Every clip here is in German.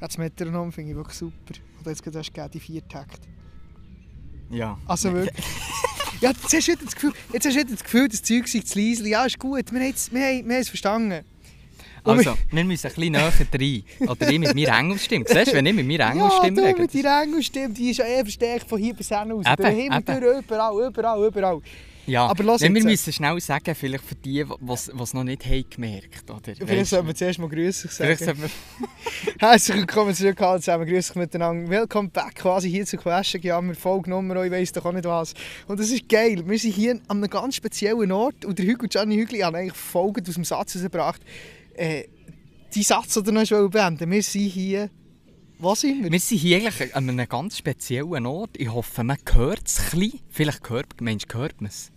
Ja, das Metronom finde ich wirklich super. Oder jetzt hast du die vier Takt. Ja. Also wirklich. ja, jetzt hast du wieder das Gefühl, jetzt hast du das, Gefühl das Zeug sei zu leise. Ja, ist gut, wir haben es wir haben, wir haben es verstanden. Und Also, wir müssen ein bisschen näher rein. Oder ich mit mir Engelstimme. Siehst du, wenn ich mit mir Engelstimme ja, rede? du mit deiner Engelstimme, die ist ja eh verstärkt von hier bis hin aus. Eben, Durch Himmel, durch, überall, überall, überall. Ja, Aber lass wir äh, müssen schnell sagen, vielleicht für die, die es noch nicht haben gemerkt oder? Vielleicht sollten wir zuerst mal Vielleicht sagen. Herzlich willkommen zurück, alle zusammen. Grüß dich miteinander. Willkommen back quasi hier zu Question Jammer, Folgenummer, ich weiss doch auch nicht was. Und das ist geil. Wir sind hier an einem ganz speziellen Ort und der Hugo und Gianni Hügli haben eigentlich folgend aus dem Satz herausgebracht. Äh, die Satz, den du noch beenden Wir sind hier... Wo sind wir? Wir sind hier eigentlich an einem ganz speziellen Ort. Ich hoffe, man hört es ein bisschen. Vielleicht hört man es.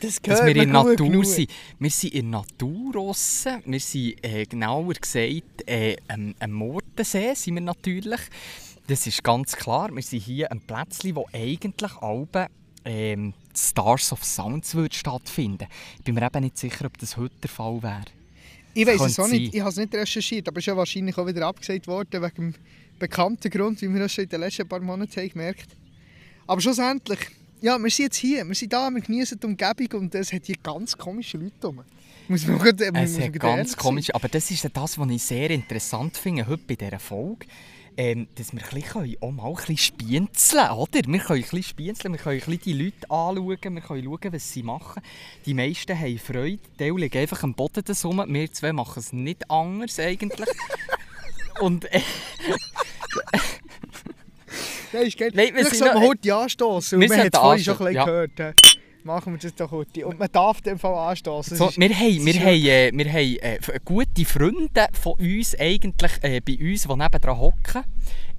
Das Dass wir in der Natur genug. sind. Wir sind in der Natur draussen. Wir sind, äh, genauer gesagt, äh, am, am Mordensee sind wir natürlich. Das ist ganz klar. Wir sind hier am Plätzchen, wo eigentlich alle ähm, Stars of Sounds würde stattfinden. Ich bin mir eben nicht sicher, ob das heute der Fall wäre. Ich weiß es auch nicht, sein. ich habe es nicht recherchiert, aber es ist ja wahrscheinlich auch wieder abgesagt worden, wegen dem bekannten Grund, wie wir das schon in den letzten paar Monaten haben gemerkt Aber schlussendlich, ja, wir sind jetzt hier, wir sind da, wir genießen die Umgebung und es hat hier ganz komische Leute rum. Muss man gerade, muss Es gerade ganz komisch, aber das ist das, was ich sehr interessant finde heute bei dieser Folge. Ähm, dass wir auch mal ein bisschen spienzeln oder? Wir können ein bisschen spienzeln, wir können ein bisschen die Leute anschauen, wir können schauen, was sie machen. Die meisten haben Freude, die liegen einfach am Boden das rum. Wir zwei machen es nicht anders eigentlich. Und äh. Nein, ist geil. Nein, wir sind noch- heute anstoßen, Wir hat es vorhin schon ein bisschen gehört. äh, Machen wir das doch heute. Und man darf dem Fall anstoßen. so, wir haben, wir haben, äh, wir haben äh, gute Freunde von uns eigentlich äh, bei uns, die nebenan hocken.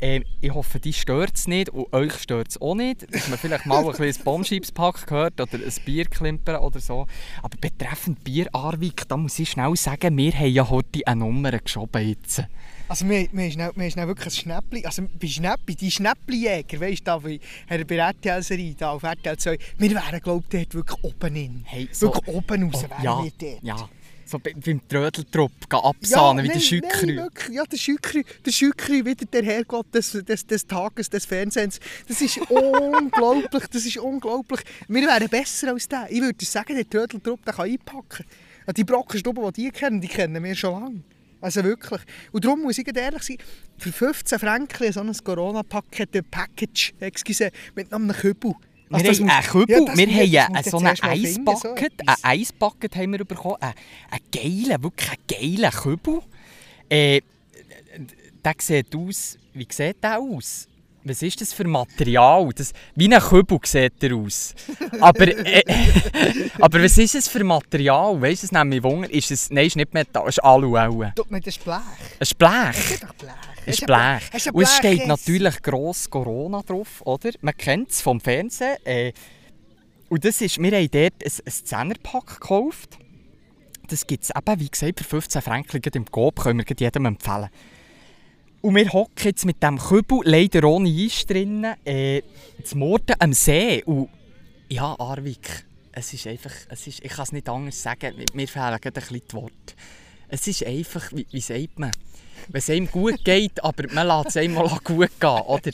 Äh, ich hoffe, die stört es nicht und euch stört es auch nicht. Dass man vielleicht mal ein bisschen Bombschiebspack hört oder ein Bier klimpern oder so. Aber betreffend Bier, Arvik, da muss ich schnell sagen, wir haben ja heute eine Nummer geschoben jetzt. Also wir, wir, haben wir haben wirklich ein Schnäppli, also bei Schnäppi, die Schnäppli-Jäger, weißt du, wie Herr bei RTL-Serie, da auf RTL 2, wir wären glaube ich dort wirklich oben in. Hey, so- wirklich oben raus Oh, wären ja, wir dort. ja. So bei- beim Trödeltrupp absahnen wie der nein, Schückrü. Nein, wirklich, ja, der Schückri, der Schückri, wieder der Herrgott des, des, des Tages, des Fernsehens. Das ist unglaublich, das ist unglaublich. Wir wären besser als der. Ich würde sagen, der Tödeltrupp den kann einpacken. Ja, Die Brockenstuben, die die kennen, die kennen wir schon lange. Also wirklich. Und darum muss ich ehrlich sein, für 15 Franken so ein Corona-Paket, ein Package, excuse, mit einem Kübel. Wir Also das haben einen Kübel, Ja, wir haben muss so einen so Eisbucket, etwas. einen Eisbucket haben wir bekommen, einen, einen geilen, wirklich einen geilen Kübel. Äh, der sieht aus, wie sieht der aus? Was ist das für Material? Das, wie ein Kübel sieht er aus. Aber, äh, aber was ist es für Material? Weißt du, es nimmt mich Wunder. Ist es, nein, es ist nicht Metall, es ist Alu. auch. Ein mit dem Blech. Blech. Es ist doch Blech. Ein Blech. Ein Und es steht Blech, natürlich gross Corona drauf, oder? Man kennt es vom Fernsehen. Äh, und das ist, wir haben dort ein, ein Zehnerpack gekauft. Das gibt es eben, wie gesagt, für 15 Franken im Coop, können wir jedem empfehlen. Und wir hocken jetzt mit diesem Kübel, leider ohne Eis drin, äh, zum Morden am See. Und ja, Arvik, es ist einfach, es ist, ich kann es nicht anders sagen, mir- fehlen gerade ein bisschen die Worte. Es ist einfach, wie, wie sagt man, wenn es einem gut geht, aber man lässt es einmal gut gehen, oder?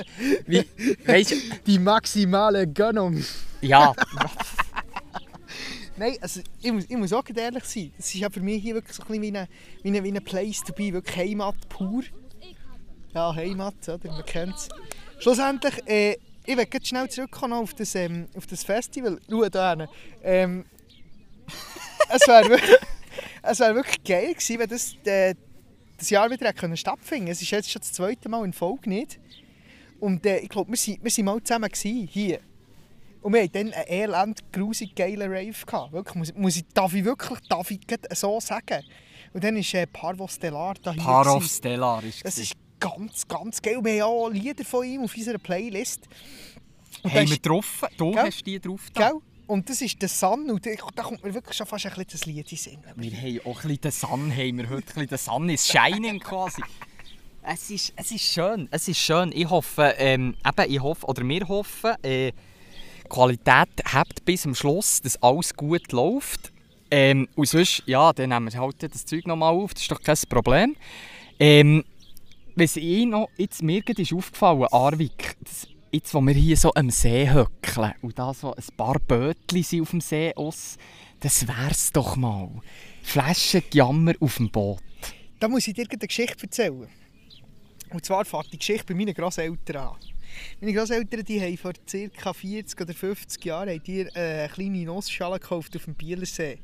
Wie, weisst, Die maximale Gönnung. ja, Nein, also ich muss, ich muss auch ehrlich sein. Das ist ja für mich hier wirklich so ein bisschen wie eine Place to be, wirklich Heimat pur. Ja, Heimat, oder? man kennt es. Schlussendlich, äh, ich will jetzt schnell zurückkommen auf das, ähm, auf das Festival. Schau da hin. Ähm, es wäre wirklich, es wär wirklich geil gewesen, wenn das, äh, das Jahr wieder können stattfinden Es ist jetzt schon das zweite Mal in Folge nicht. Und äh, ich glaube, wir waren wir sind mal zusammen gewesen, hier. Und wir hatten dann einen elend, grusig geilen Rave. Gehabt. Wirklich, muss, muss ich, darf ich wirklich darf ich so sagen? Und dann ist äh, Parvo Stellar da hier. Gewesen. Stellar ist es. Ist ganz, ganz geil. Wir haben auch Lieder von ihm auf unserer Playlist. Und Haben wir ist- drauf? Du Gell? hast die drauf. da. Gell? Und das ist der Sun. Und da kommt mir wirklich schon fast ein bisschen das Lied in Sinn. Wir haben auch ein bisschen den Sun, haben wir heute ein bisschen den Sun is shining quasi. Es ist, es ist schön, es ist schön. Ich hoffe, ähm, eben, ich hoffe, oder wir hoffen, äh, die Qualität hat bis zum Schluss, dass alles gut läuft. Ähm, und sonst, ja, dann nehmen wir halt das Zeug nochmal auf, das ist doch kein Problem. Ähm, was ich noch, jetzt mir ist aufgefallen, Arvik, das, jetzt wo wir hier so am See höckeln und da so ein paar Bötchen sind auf dem See aus, das wär's doch mal. Flaschengejammer auf dem Boot. Da muss ich dir eine Geschichte erzählen. Und zwar fängt die Geschichte bei meinen Grosseltern an. Meine Grosseltern die haben vor ca. 40 oder 50 Jahren die, äh, eine kleine Nussschale gekauft auf dem Bielersee.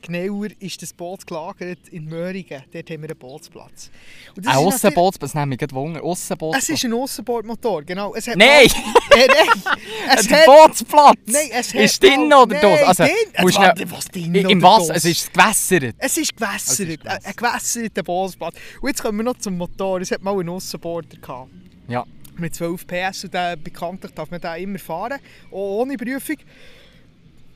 Genauer ist das Boot gelagert in Möhringen. Dort haben wir einen Bootsplatz. Und das Ein ist natürlich- Aussenboot, das nehme ich gerade Wunder. Aussenboot. Es ist ein Aussenbordmotor, genau. Es hat Nein! Äh, nein! Es Der hat... Bootsplatz! Nein, es hat... Ist drinnen oder Nein, dort? Also, drin. musst Also, schnell- was drinnen I- Im Wasser, es ist gewässert. Es ist gewässert, ist gewässert. ein ein gewässerter Bootsplatz. Und jetzt kommen wir noch zum Motor. Es hat mal einen Aussenborder gehabt. Ja. Mit 12 PS und den, bekanntlich darf man den immer fahren, auch ohne Prüfung.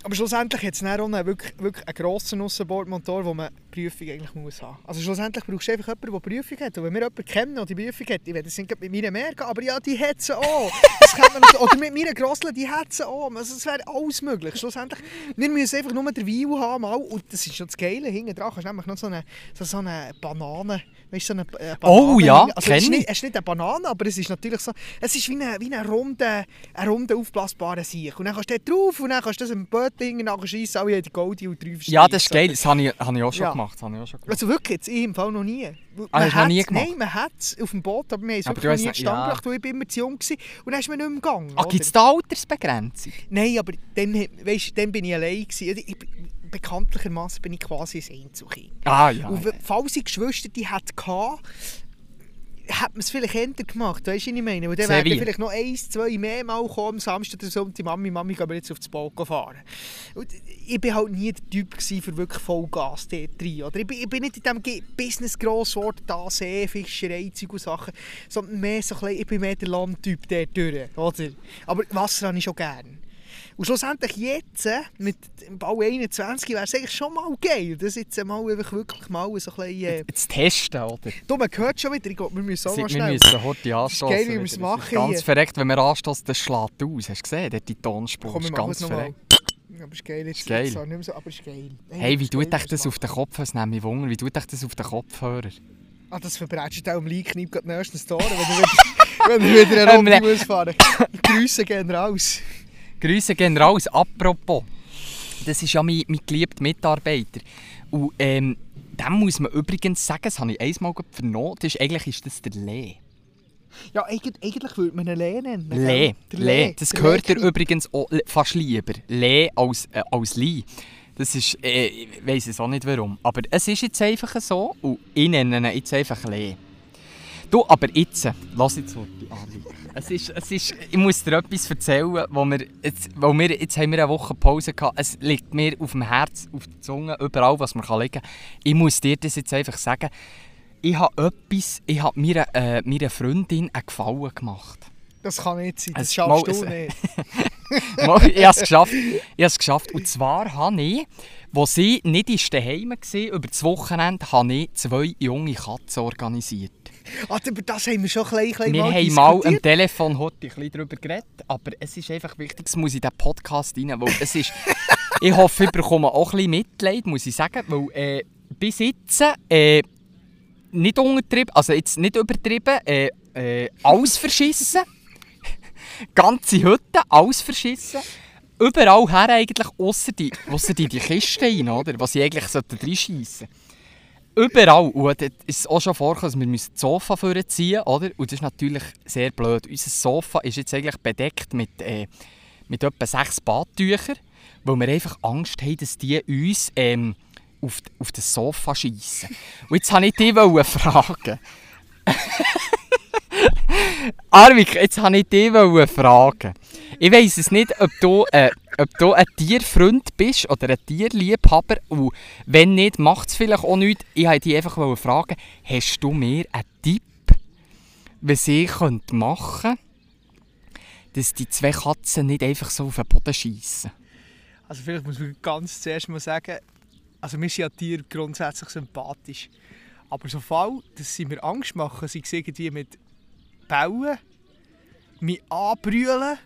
Aber schlussendlich hat es wirklich, wirklich einen grossen Aussenbordmotor, wo man Prüfung eigentlich muss haben Also schlussendlich brauchst du einfach jemanden, der Prüfung hat. Und wenn wir jemanden kennen, der die Prüfung hat, ich werde es nicht mit mir merken, aber ja, die hat sie auch. Das oder mit meiner Grossle, die hat sie auch. Also es wäre alles möglich. Schlussendlich, wir müssen einfach nur den Wein haben mal. und das ist schon das Geile, hinten dran kannst du nämlich noch so eine, so, so eine Banane, weißt so eine äh, Banane Oh ja, also es ist kenn ich. nicht, es ist nicht eine Banane, aber es ist natürlich so, es ist wie ein wie eine runde, ein runder aufblasbarer Sieg. Und dann kannst du dort drauf und dann kannst du das im Bötling nachschießen, alle haben die Goldie und drei Ja, das ist geil. Das habe ich, habe ich auch schon Ja. gemacht. Habe ich auch schon gemacht. Also wirklich, jetzt, ich im Fall noch nie. Man Ah, hast du noch nie gemacht? Nein, man hat es auf dem Boot, aber wir haben es wirklich noch nie zustande ja. ich immer zu jung war. Und dann ist man nicht mehr gegangen. Ah, gibt es da Altersbegrenzung? Nein, aber dann, weisst, dann bin ich allein. Gewesen. Ich, bekanntlichermaßen bin ich quasi ein Einzelkind. Ah ja. Und falls ich Geschwister die hatte, hat man es vielleicht älter gemacht, weißt du, was ich meine? Und dann wie? vielleicht noch eins, zwei mehr mal kommen, am Samstag oder Sonntag, Mami, Mami, gehen wir jetzt auf das Boot fahren. Und ich bin halt nie der Typ gewesen, für wirklich Vollgas dort rein, oder? Ich bin, ich bin nicht in diesem Business Grosswort, da See, Fischerei, Zeug und Sachen, sondern mehr so ein bisschen, ich bin mehr der Landtyp dort durch, oder? Aber Wasser habe ich schon gern. Und schlussendlich jetzt, äh, mit dem Bau 21, wäre es eigentlich schon mal geil, das jetzt mal wirklich mal so ein bisschen... Äh, Jetzt testen, oder? Du, man hört schon wieder, ich glaube, wir müssen auch wir schnell... müssen heute anstoßen. geil, wie wir es machen Ganz hier. verreckt, wenn wir anstoßen, das schlägt aus. Hast du gesehen? Dort die Tonspur Komm, wir ist ganz es verreckt. Aber ist geil, jetzt Ist geil. ist nicht mehr so, aber ist geil. Hey, wie ist tut euch das wir auf den Kopf? Das nehme ich Wunder. Wie tut euch das auf den Kopfhörer? Ah, das verbrätscht auch am Lee-Kniep gerade nächstens Tore, wenn du wieder, wenn du wieder eine Runde musst fahren. Grüße gehen raus. Grüße gehen raus. Apropos, das ist ja mein, mein geliebter Mitarbeiter. Und ähm, dem muss man übrigens sagen, das habe ich einmal vernommen, das ist, eigentlich ist das der Lee. Ja, eigentlich, eigentlich würde man ihn Lee nennen. Lee? Der Lee. Das der gehört Lee-Kniep. übrigens auch fast lieber. Lee als, äh, als Lee. Das ist, äh, ich weiss es auch nicht warum. Aber es ist jetzt einfach so und ich nenne ihn jetzt einfach Lee. Du, aber jetzt, lass jetzt die Arvi. Es ist, es ist, ich muss dir etwas erzählen, wo wir, jetzt, wo wir, jetzt haben wir eine Woche Pause gehabt. Es liegt mir auf dem Herz, auf der Zunge, überall, was man kann liegen kann. Ich muss dir das jetzt einfach sagen. Ich habe etwas, ich habe meiner, äh, meiner Freundin einen Gefallen gemacht. Das kann nicht sein, das Es- schaffst mal- du es- nicht. Mal, ich habe es geschafft. Ich habe es geschafft. Und zwar habe ich, wo sie nicht daheim war, über das Wochenende, habe ich zwei junge Katzen organisiert. Ah, über das haben wir schon ein bisschen, Wir mal haben mal am. Telefon heute ein darüber geredet, aber es ist einfach wichtig, es muss in diesen Podcast rein, weil es ist... ich hoffe, ich bekomme auch ein bisschen Mitleid, muss ich sagen, weil äh, bis jetzt äh, nicht untertrieben, also jetzt nicht übertrieben, äh, äh, alles verschissen. Ganze Hütte, alles verschissen. Überall her eigentlich, außer die, ausser die, die Kiste rein, oder? Was sie eigentlich sollten reinschiessen Überall. Und dort ist auch schon vorgekommen, dass wir das Sofa vorziehen oder? Und das ist natürlich sehr blöd. Unser Sofa ist jetzt eigentlich bedeckt mit, äh, mit etwa sechs Badtüchern, weil wir einfach Angst haben, dass die uns ähm, auf, auf das Sofa schiessen. Und jetzt wollte ich dich fragen. Arvik, jetzt wollte ich dich fragen. Ich weiss es nicht, ob du, äh, ob du ein Tierfreund bist oder ein Tierliebhaber. Und wenn nicht, macht es vielleicht auch nichts. Ich wollte dich einfach fragen, hast du mir einen Tipp, was ich machen könnte, dass die zwei Katzen nicht einfach so auf den Boden schiessen? Also vielleicht muss man ganz zuerst mal sagen, also wir sind ja Tiere grundsätzlich sympathisch. Aber so Fall, dass sie mir Angst machen, sie irgendwie mit Bauen, mich anbrüllen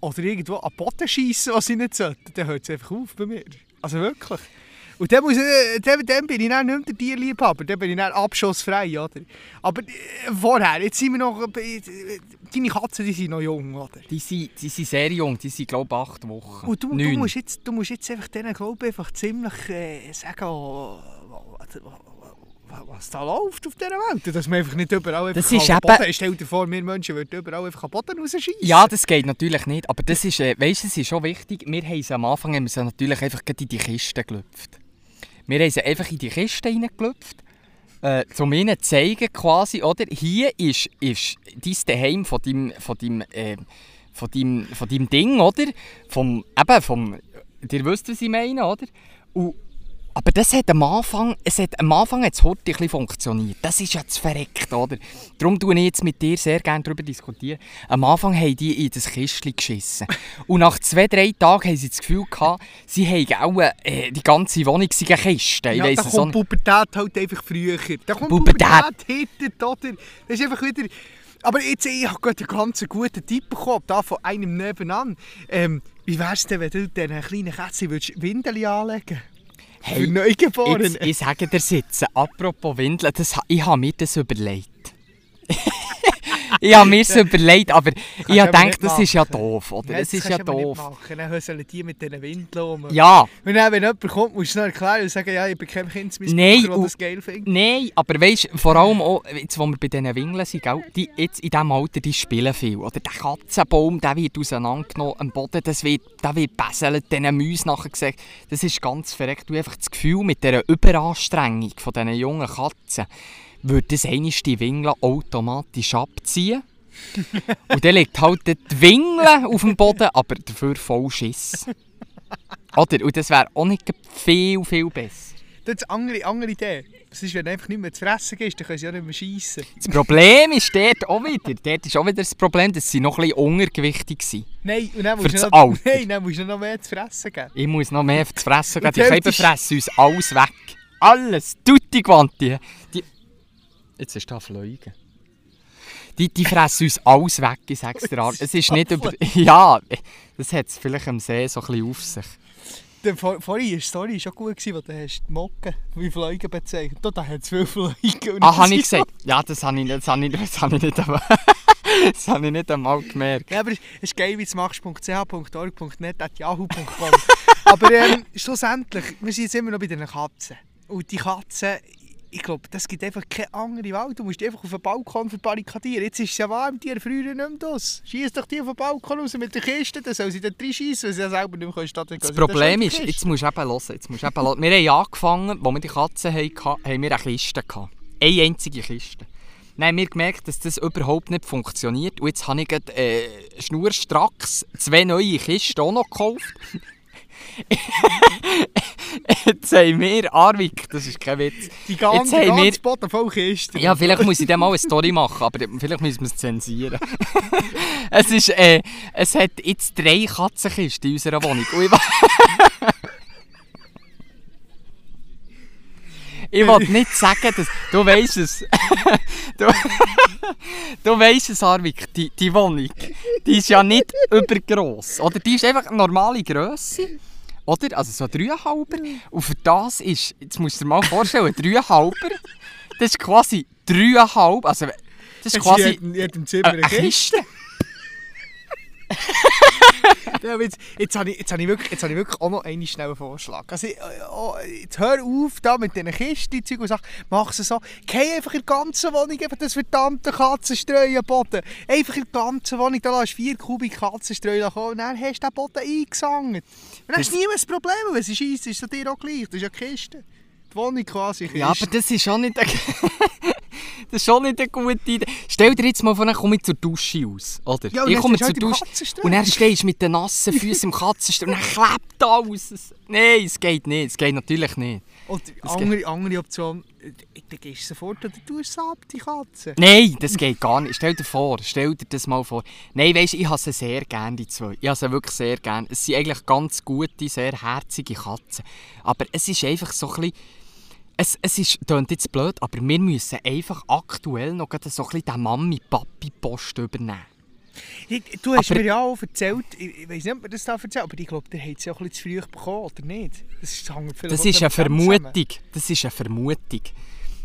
oder irgendwo an den Boden schiessen, was sie nicht sollten, dann hört es einfach auf bei mir. Also wirklich. Und dann, muss, ich- dann, dann bin ich dann nicht mehr der Tierliebhaber, dann bin ich dann abschussfrei, oder? Aber äh, vorher, jetzt sind wir noch... äh, Deine Katzen, die sind noch jung, oder? Die sind, die sind sehr jung, die sind glaube ich acht Wochen. Und du, du, musst jetzt, du musst jetzt einfach denen, glaube ich, einfach ziemlich äh, sagen, oh, was da läuft auf dieser Welt. Dass man einfach nicht überall einfach Das ist auf den eben- Boden... Stell dir vor, wir Menschen würden überall einfach am Boden rausschießen. Ja, das geht natürlich nicht, aber das ist, äh, weißt, es ist schon wichtig, wir haben sie am Anfang haben wir sie natürlich einfach in die Kiste gelüpft. Wir haben sie einfach in die Kiste reingelüpft, äh, um ihnen zu zeigen quasi, oder, hier ist, ist dein Daheim von deinem, von, deinem, äh, von, deinem, von deinem Ding, oder? Vom, eben, vom, ihr wisst, was ich meine, oder? Und, aber das hat am Anfang, es hat, am Anfang hat es heute ein funktioniert. Das ist ja zu verreckt, oder? Darum tue ich jetzt mit dir sehr gerne darüber diskutieren. Am Anfang haben die in das Kistchen geschissen. Und nach zwei, drei Tagen haben sie das Gefühl gehabt, sie haben auch äh, die ganze Wohnung sei eine Kiste. Ich Ja, weiss da kommt nicht. Pubertät halt einfach früher. Da kommt Pubertät. Pubertät hittet, oder? Das ist einfach wieder... Aber jetzt, ich habe gerade einen ganz guten Tipp bekommen, da von einem nebenan. Ähm, wie wär's denn, wenn du diesen kleinen Kätzchen würdest Windeln anlegen Für Hey, Neugeborene. Jetzt, ich sage dir sitzen, apropos Windeln, das, ich habe mir das überlegt. ich habe mir das überlegt, aber ich aber habe gedacht, das ist ja doof, oder? Nein, Das ist kannst ja doof. machen. Dann höseln die mit diesen Windeln um. Ja, Und dann, wenn jemand kommt, musst du noch erklären und sagen, ja, ich bin kein Kindsmissbraucher, Nein, der das geil findet. Nein, aber weißt du, vor allem auch, jetzt, wo wir bei diesen Wingeln sind, gell, die jetzt in diesem Alter, die spielen viel. Oder der Katzenbaum, der wird auseinandergenommen, am Boden, das wird, der wird besselt, diesen Mäusen nachher gesagt. Das ist ganz verreckt. Du hast einfach das Gefühl, mit dieser Überanstrengung von diesen jungen Katzen, würde das einmal die Wingeln automatisch abziehen. Und dann liegt halt die Wingeln auf dem Boden, aber dafür voll Schiss. Oder? Und das wäre auch nicht viel, viel besser. Das ist eine andere, andere Idee. Das ist, wenn einfach nicht mehr zu fressen ist, dann können sie ja nicht mehr schiessen. Das Problem ist dort auch wieder, dort ist auch wieder das Problem, dass sie noch ein bisschen untergewichtig sind. Nein, und dann musst, du noch, nein, dann musst du noch mehr zu fressen geben. Ich muss noch mehr zu fressen geben. Die ist- fressen uns alles weg. Alles. Tutti quanti. Die... Jetzt ist da Fliegen. Die, die fressen uns alles weg, ich sag's dir. Es ist nicht über... Ja, das hat es vielleicht am See so ein bisschen auf sich. Der, vor, vorhin war die Story schon gut, gewesen, wo du hast die Mocken wie Fliegen bezeichnet Da, da hat es viele Fliegen. Ah, das habe ich gesagt? Ja, das habe ich, das habe ich, das habe ich, nicht, einmal- das habe ich nicht einmal gemerkt. Ja, aber es ist geil, wie du es machst. .ch.org.net yahoo.com Aber ähm, schlussendlich, wir sind jetzt immer noch bei den Katzen. Und die Katzen, ich glaube, das gibt einfach keine andere Wahl. Du musst die einfach auf den Balkon verbarrikadieren. Jetzt ist es ja warm, die früher nicht mehr das. Schieß doch die auf den Balkon raus mit der Kiste, dann soll sie dort reinschießen, weil sie ja selber nicht mehr können. Das Problem ist, jetzt musst du eben hören, jetzt musst du eben hören. Wir haben angefangen, als wir die Katzen hatten, haben wir eine Kiste gehabt. Eine einzige Kiste. Dann haben wir gemerkt, dass das überhaupt nicht funktioniert. Und jetzt habe ich gerade, äh, schnurstracks zwei neue Kisten auch noch gekauft. jetzt haben wir, Arvik, das ist kein Witz. Die ganze, haben wir- ganze Boden voll Kisten. Ja, vielleicht muss ich dann mal eine Story machen, aber vielleicht müssen wir es zensieren. es, ist, äh, es hat jetzt drei Katzenkisten in unserer Wohnung. Ich, will nicht sagen, dass... Du weißt es. du, du weißt es, Arvik, die, die Wohnung, die ist ja nicht übergross. Oder die ist einfach eine normale Grösse. Oder? Also so ein Dreieinhalber. Und für das ist, jetzt musst du dir mal vorstellen, ein Dreieinhalber, das ist quasi dreieinhalb, also das ist quasi in jedem Zimmer eine Kiste. Ja, jetzt, jetzt habe ich, jetzt habe ich, wirklich, jetzt habe ich wirklich auch noch einen schnellen Vorschlag. Also, oh, jetzt hör auf da mit diesen Kisten Zeug und sag, mach es so. Geh einfach in der ganzen Wohnung einfach das verdammte Katzenstreu am Boden. Einfach in der ganzen Wohnung, da lässt du vier Kubik Katzenstreu kommen und dann hast du den Boden eingesangen. Dann hast du nie ein Problem, sie schießt, ist es dir auch gleich. Das ist ja Kiste. Die Wohnung quasi Kiste. Ja, aber das ist schon nicht das ist schon nicht eine gute Idee. Stell dir jetzt mal vor, dann komme ich zur Dusche aus, oder? Ja, ich komme zur halt Dusche und dann stehst du mit den nassen Füßen im Katzenstreu und dann klebt alles. Es- Nein, es geht nicht, es geht natürlich nicht. Das andere, andere Option, äh, dann gehst du sofort oder du ab, die Katze. Nein, das geht gar nicht. Stell dir vor, stell dir das mal vor. Nein, weisst, ich habe sie sehr gerne, die zwei. Ich habe sie wirklich sehr gerne. Es sind eigentlich ganz gute, sehr herzige Katzen. Aber es ist einfach so ein bisschen... Es, es ist, klingt jetzt blöd, aber wir müssen einfach aktuell noch so ein bisschen den Mami-Papi-Post übernehmen. Du hast Aber- mir ja auch erzählt, ich, ich weiß nicht, ob mir das da erzählt, aber ich glaube, der hat es ja auch ein bisschen zu früh bekommen, oder nicht? Das, ist, Das ist eine zusammen. Vermutung. Das ist eine Vermutung.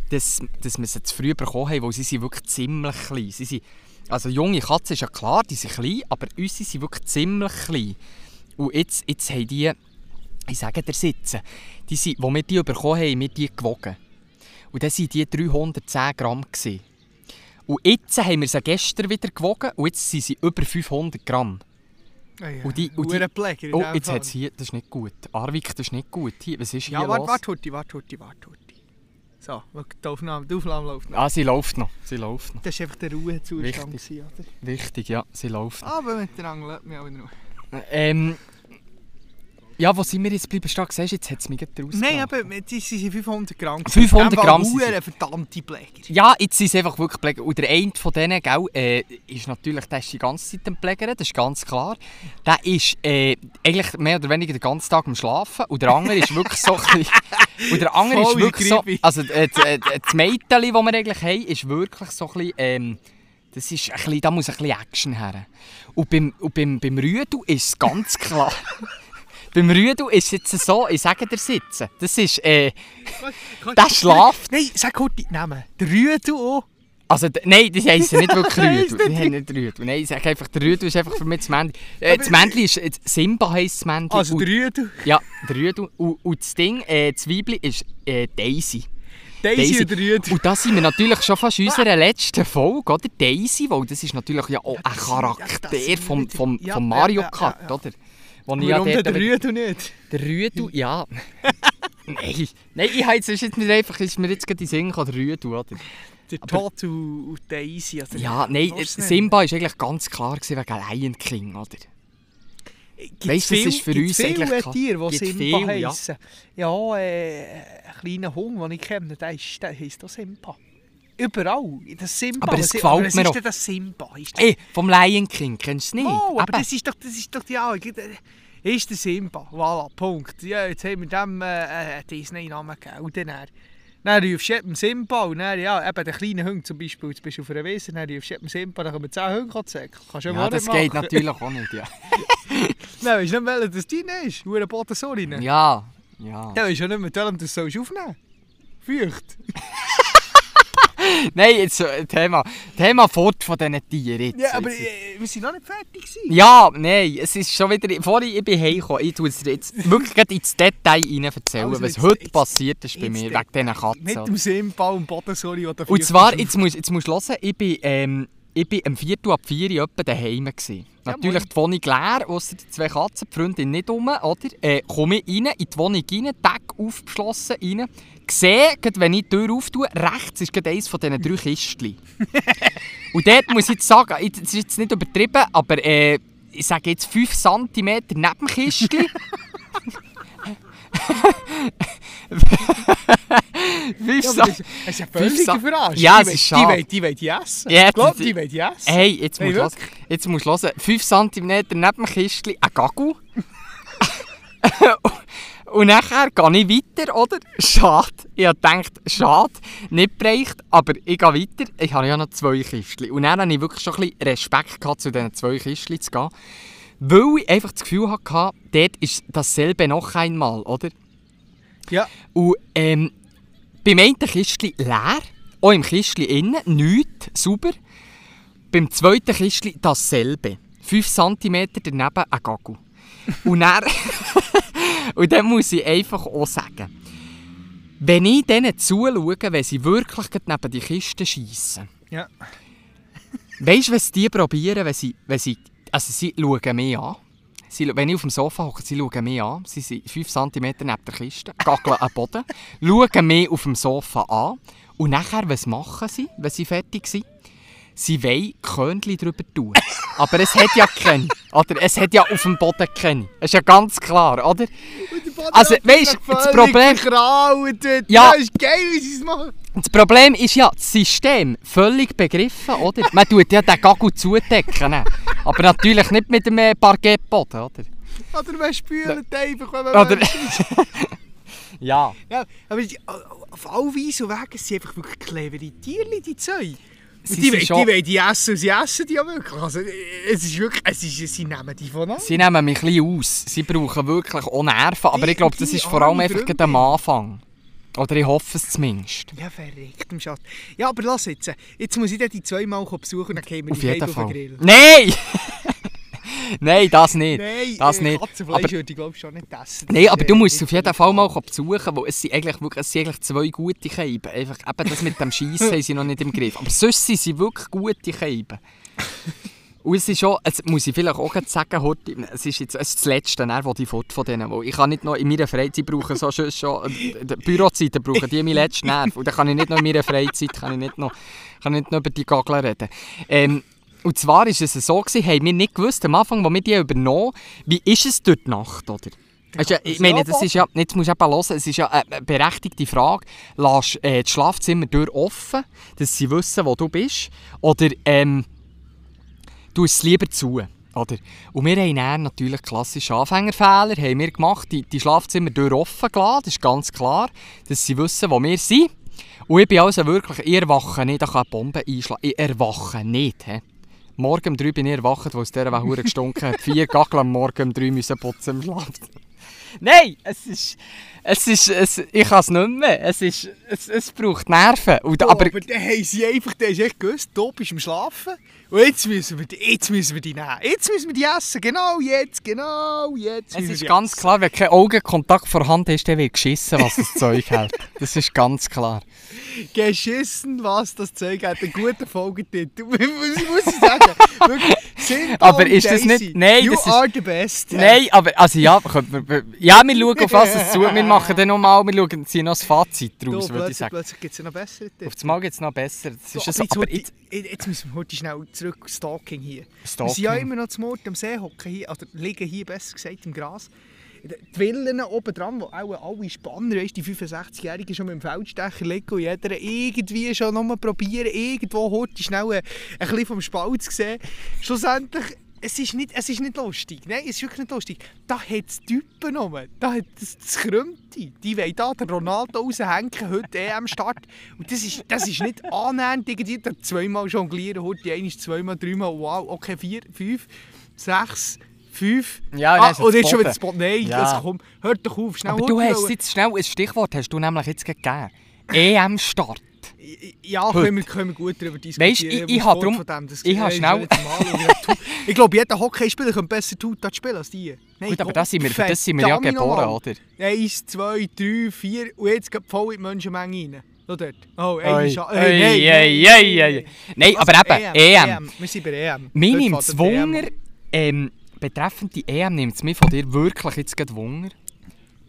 Dass, dass wir sie zu früh bekommen haben, weil sie sind wirklich ziemlich klein. Sie sind, also junge Katzen ist ja klar, die sind klein, aber unsere sind wirklich ziemlich klein. Und jetzt, jetzt haben die, ich sage dir sitzen, die sind, wo wir die bekommen haben, haben wir die gewogen. Und dann waren die 310 Gramm. Gewesen. Und jetzt haben wir sie gestern wieder gewogen und jetzt sind sie über 500 Gramm. Ah ja, Und die- und die- in Oh, jetzt hat hier, das ist nicht gut. Arvik, das ist nicht gut. Hier, was ist hier Ja, warte, los? warte, Hutti, warte, Hutti, warte, Hutti. So, die Aufnahme, die Aufnahme läuft noch. Ah, sie läuft noch. Sie läuft noch. Das war einfach der Ruhezustand, Wichtig. gewesen, oder? Wichtig, ja, sie läuft noch. Aber mit der Angel, lässt mich auch in Ruhe. Ähm, ja, wo sind wir jetzt bleiben stehen? Siehst du, jetzt hat es mich gerade Nein, aber die sind 500 Gramm. 500 In dem Fall Gramm sind sie. Verdammte Pfleger. Ja, jetzt sind es einfach wirklich Pfleger. Und der eine von denen, gell, äh, ist natürlich, der ist die ganze Zeit am Pflegern, das ist ganz klar. Der ist äh, eigentlich mehr oder weniger den ganzen Tag am Schlafen. Und der andere ist wirklich so Und der andere ist Voll wirklich so... Also äh, äh, das Mädchen, das wir eigentlich haben, ist wirklich so ein bisschen... Ähm, das ist ein bisschen, da muss ein bisschen Action her. Und beim, und beim, beim Rüdu ist es ganz klar... beim Rüdu ist es jetzt so, ich sage dir sitzen, das ist... Äh, der schlaft... Nein, sag Hutti, Namen. Der Rüdu auch. Also, nein, die heissen nicht wirklich Heisst Rüdu. Die nicht haben nicht Rüdu. Nein, ich sage einfach, der Rüdu ist einfach für mich das Männchen. Äh, das Männchen ist, äh, Simba heisst das Männchen. Also der Rüdu. ja, der Rüdu. Und, und das Ding, äh, das Weibli ist äh, Daisy. Daisy und Rüdu. Und da sind wir natürlich schon fast in unserer letzten Folge, oder? Daisy, weil das ist natürlich ja auch Ja, ein das ja, das Charakter sind vom, vom, ja, vom ja, Mario ja, Kart, ja, ja. oder? Wo ich ja Warum denn der Rüdu nicht? Der Rüdu, ja. Nein, nein, ich jetzt, ist jetzt mir einfach, ist mir jetzt gerade in Sinn gekommen, der Rüdu, oder? Der Totu und Daisy. Also Ja, nein? Simba war eigentlich ganz klar gewesen wegen Lion King, oder? Weisst du, das ist für uns viele eigentlich. Tiere, die Simba viel, ja. heissen. Ja, äh, ein kleiner Hund, den ich kenne, der, ist, der heisst auch Simba. Überall. Das Simba. Aber Was- gefällt aber mir ist auch. denn das Simba? Ist das Ey, vom Lion King, kennst du es nicht? Oh, aber Eben. das ist doch, das ist doch die Augen. Ist der Simba. Voilà, Punkt. Ja, jetzt haben wir dem äh, äh, Disney-Namen gegeben. Und dann, dann, dann rufst du jedem Simba und dann, ja, eben der kleine Hund zum Beispiel, jetzt bist du auf einer Wiese, dann rufst du jedem Simba, dann kommen 10 Hunde zählen. Kannst du ja, das geht natürlich auch nicht, ja. Nein, weisst du nicht, welcher das deine ist? Boden so rein. Ja, ja. Ja, weisst du nicht, mit welchem du das sollst aufnehmen Feucht. Nein, jetzt äh, Thema, Thema fort von diesen Tieren jetzt. Ja, aber äh, wir sind noch nicht fertig gewesen. Ja, nein, es ist schon wieder, vorhin ich bin heimgekommen, ich tue es dir jetzt wirklich ins Detail rein erzählen, Also was jetzt- heute jetzt- passiert ist bei mir, wegen diesen Katzen. Mit oder? dem Simba und Bodensori, der Und zwar, jetzt musst, jetzt musst du hören, ich bin, ähm, ich bin am 4. ab 4 Uhr etwa daheim. Gewesen. Ja, Natürlich die Wohnung leer, ausser die zwei Katzen, die Freundin nicht rum, oder? Äh, komme ich rein, in die Wohnung rein, Tag aufgeschlossen rein, sehe, wenn ich die Tür auftue, rechts ist gerade eines von diesen drei Kistchen. Und dort muss ich jetzt sagen, ich- das ist jetzt nicht übertrieben, aber äh, ich sage jetzt 5 cm neben dem Kistchen. Fünf Ja, ist ja völlig verarscht. Ja, es ist schade. die will die essen. Ja, ich glaube, die- will die essen. Hey, jetzt musst du. Jetzt musst du hören. 5 cm neben dem Kistchen ein Gagel. Und nachher gehe ich weiter, oder? Schade. Ich habe gedacht, schade, nicht bereicht, aber ich gehe weiter. Ich habe ja noch zwei Kistchen. Und dann hatte ich wirklich schon ein bisschen Respekt gehabt, zu diesen zwei Kistchen zu gehen. Weil ich einfach das Gefühl hatte, dort ist dasselbe noch einmal, oder? Ja. Und ähm, beim einen Kistchen leer, auch im Kistchen innen, nichts, sauber. Beim zweiten Kistchen dasselbe. 5 cm daneben ein Gagel. Und dann, und dann muss ich einfach auch sagen, wenn ich denen zuschaue, wenn sie wirklich neben die Kiste schiessen, Ja. Weißt du, was die probieren, wenn sie, wenn sie. Also, sie schauen mich an. Sie, wenn ich auf dem Sofa hocke, sie schauen mich an. Sie sind 5 cm neben der Kiste, gaggeln am Boden, schauen mich auf dem Sofa an. Und nachher, was machen sie, wenn sie fertig sind? Sie wollen Körnchen drüber tun. Aber es hat ja keinen. Oder? Es hat ja auf dem Boden keinen. Das ist ja ganz klar, oder? Also, weisst du, das Problem- wird. Ja. Das ist geil, wie sie es machen. Das Problem ist ja, das System völlig begriffen, oder? Man tut ja den Gagel zudecken. ne? Aber natürlich nicht mit dem äh, Parkettboden, oder? Oder man spült einfach, wenn man... Oder? ja. Ja, aber die- auf alle Weise und Wege sind einfach wirklich clevere Tierchen, die zwei. sie Die, die schon... wollen die essen und sie essen die ja wirklich. Also, es ist wirklich, es ist, sie nehmen die von an. Sie nehmen mich ein bisschen aus. Sie brauchen wirklich auch Nerven. Aber Die- ich glaube, das die ist vor allem einfach am Anfang. Oder ich hoffe es zumindest. Ja, verreckt im Schatz. Ja, aber lass jetzt. Jetzt muss ich die zweimal besuchen und dann gehen wir Auf jeden auf. Grill. Nein! Nein, das nicht. Nein, das äh, nicht. Katzenfleisch Aber- würde ich glaube schon nicht essen. Nein, aber du äh, musst es auf jeden Fall mal besuchen, weil es sind eigentlich, wirklich, es sind eigentlich zwei gute Keiben. Einfach, eben das mit dem Schiessen haben sie noch nicht im Griff. Aber sonst sind sie wirklich gute Keiben. Und es ist schon, es muss ich vielleicht auch sagen, Horti, es ist jetzt es ist das Letzte, ne, wo ich fort von denen will. Ich kann nicht noch in meiner Freizeit brauchen, so schon, schon äh, Bürozeiten brauchen die meinen letzten Nerv. Und dann kann ich nicht noch in meiner Freizeit, kann ich nicht noch, kann ich nicht noch über die Gagel reden. Ähm, und zwar war es so, gewesen, haben wir nicht gewusst, am Anfang, als wir die übernommen wie ist es dort Nacht, oder? Weisst du, ich meine, das ist ja, jetzt musst du eben hören, es ist ja eine berechtigte Frage. Lass äh, das Schlafzimmer offen, dass sie wissen, wo du bist? Oder ähm, du es lieber zu? Oder? Und wir haben dann natürlich klassische Anfängerfehler haben wir gemacht, die, die Schlafzimmer offen gelassen, das ist ganz klar, dass sie wissen, wo wir sind. Und ich bin also wirklich, ich erwache nicht, da kann eine Bombe einschlagen. Ich erwache nicht. He. Morgen um 3 bin ich erwacht, wo es dieser Hure gestunken hat. Vier Gagel am Morgen um 3 müssen putzen im Schlafzimmer. Nein, es ist. Es ist es, ich kann es nicht mehr. Es, ist, es, es braucht Nerven. Und, Oh, aber aber dann haben sie einfach, dann hast du echt gewusst, du bist am Schlafen. Und jetzt müssen wir die, jetzt müssen wir die nehmen. Jetzt müssen wir die essen. Genau jetzt, genau jetzt. es wir ist ganz essen. klar, wenn kein Augenkontakt vorhanden ist, dann wird geschissen, was das Zeug hält. Das ist ganz klar. Geschissen, was das Zeug hat. Ein guter Folgetitel. muss muss ich sagen. Wirklich, Simple Aber ist das nicht-. Nein, you das ist- are the best. Nein, aber also ja, man- ja, wir schauen auf was es zu. Wir machen dann nochmal, wir schauen, ziehen noch das Fazit daraus, würde ich sagen. plötzlich gibt es noch bessere Tipps. Auf das Mal geht es noch besser. Das So, ist so, jetzt, heute- jetzt, müssen wir heute schnell zurück Stalking hier. Wir Stalking. sind ja immer noch zum Mord am See hocken hier, oder liegen hier besser gesagt im Gras. Die Villen oben dran, wo auch alle Spanner, weißt, die 65-Jährigen schon mit dem Feldstecher liegen und jeder irgendwie schon noch probieren, irgendwo heute schnell ein, ein bisschen vom Spalt zu sehen. Schlussendlich, es ist nicht, es ist nicht lustig. Nein, es ist wirklich nicht lustig. Da hat es Typen rum. Da hat das, das Krümti. Die wollen da den Ronaldo raushängen, heute EM-Start. Und das ist, das ist nicht annähernd irgendwie da zweimal jonglieren, heute einmal, zweimal, dreimal, wow, okay, vier, fünf, sechs, fünf. Ja, ah, es und jetzt schon wieder das Spot. Nein, Ja. das, komm, hört doch auf, schnell aber du hast jetzt schnell ein Stichwort, hast du nämlich jetzt gegeben. EM-Start. Ja, können wir, können wir gut darüber diskutieren. Weisst, ich- ich hab Sport drum- dem, das ich hab ist schnell- ich glaube, jeder Hockeyspieler könnte besser Tuta spielen als die. Nein, Gut, aber das sind wir, für das sind wir ja geboren, oder? Eins, zwei, drei, vier und jetzt geht voll in die Menschenmenge rein. Schau dort. Oh, eine Scha- oi, Hey, nein, oi, nein, aber eben, EM. Wir sind bei EM. Mir nimmt es EM Wunder, ähm, betreffend die EM nimmt es mir von dir wirklich jetzt gerade Wunder.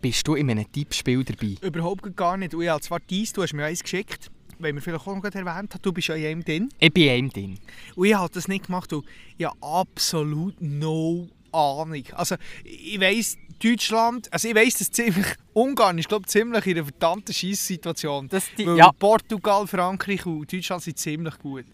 Bist du in einem Tippspiel dabei? Überhaupt gar nicht. Und ich habe zwar dies, du hast mir eins geschickt, weil wir vielleicht auch noch erwähnt haben, du bist ja in einem drin. Ich bin einem drin. Und ich habe das nicht gemacht, weil ich habe absolut no Ahnung. Also ich weiss, Deutschland, also ich weiss, dass ziemlich, Ungarn ist glaube ich ziemlich in einer verdammten Scheisssituation. Ja, Portugal, Frankreich und Deutschland sind ziemlich gut.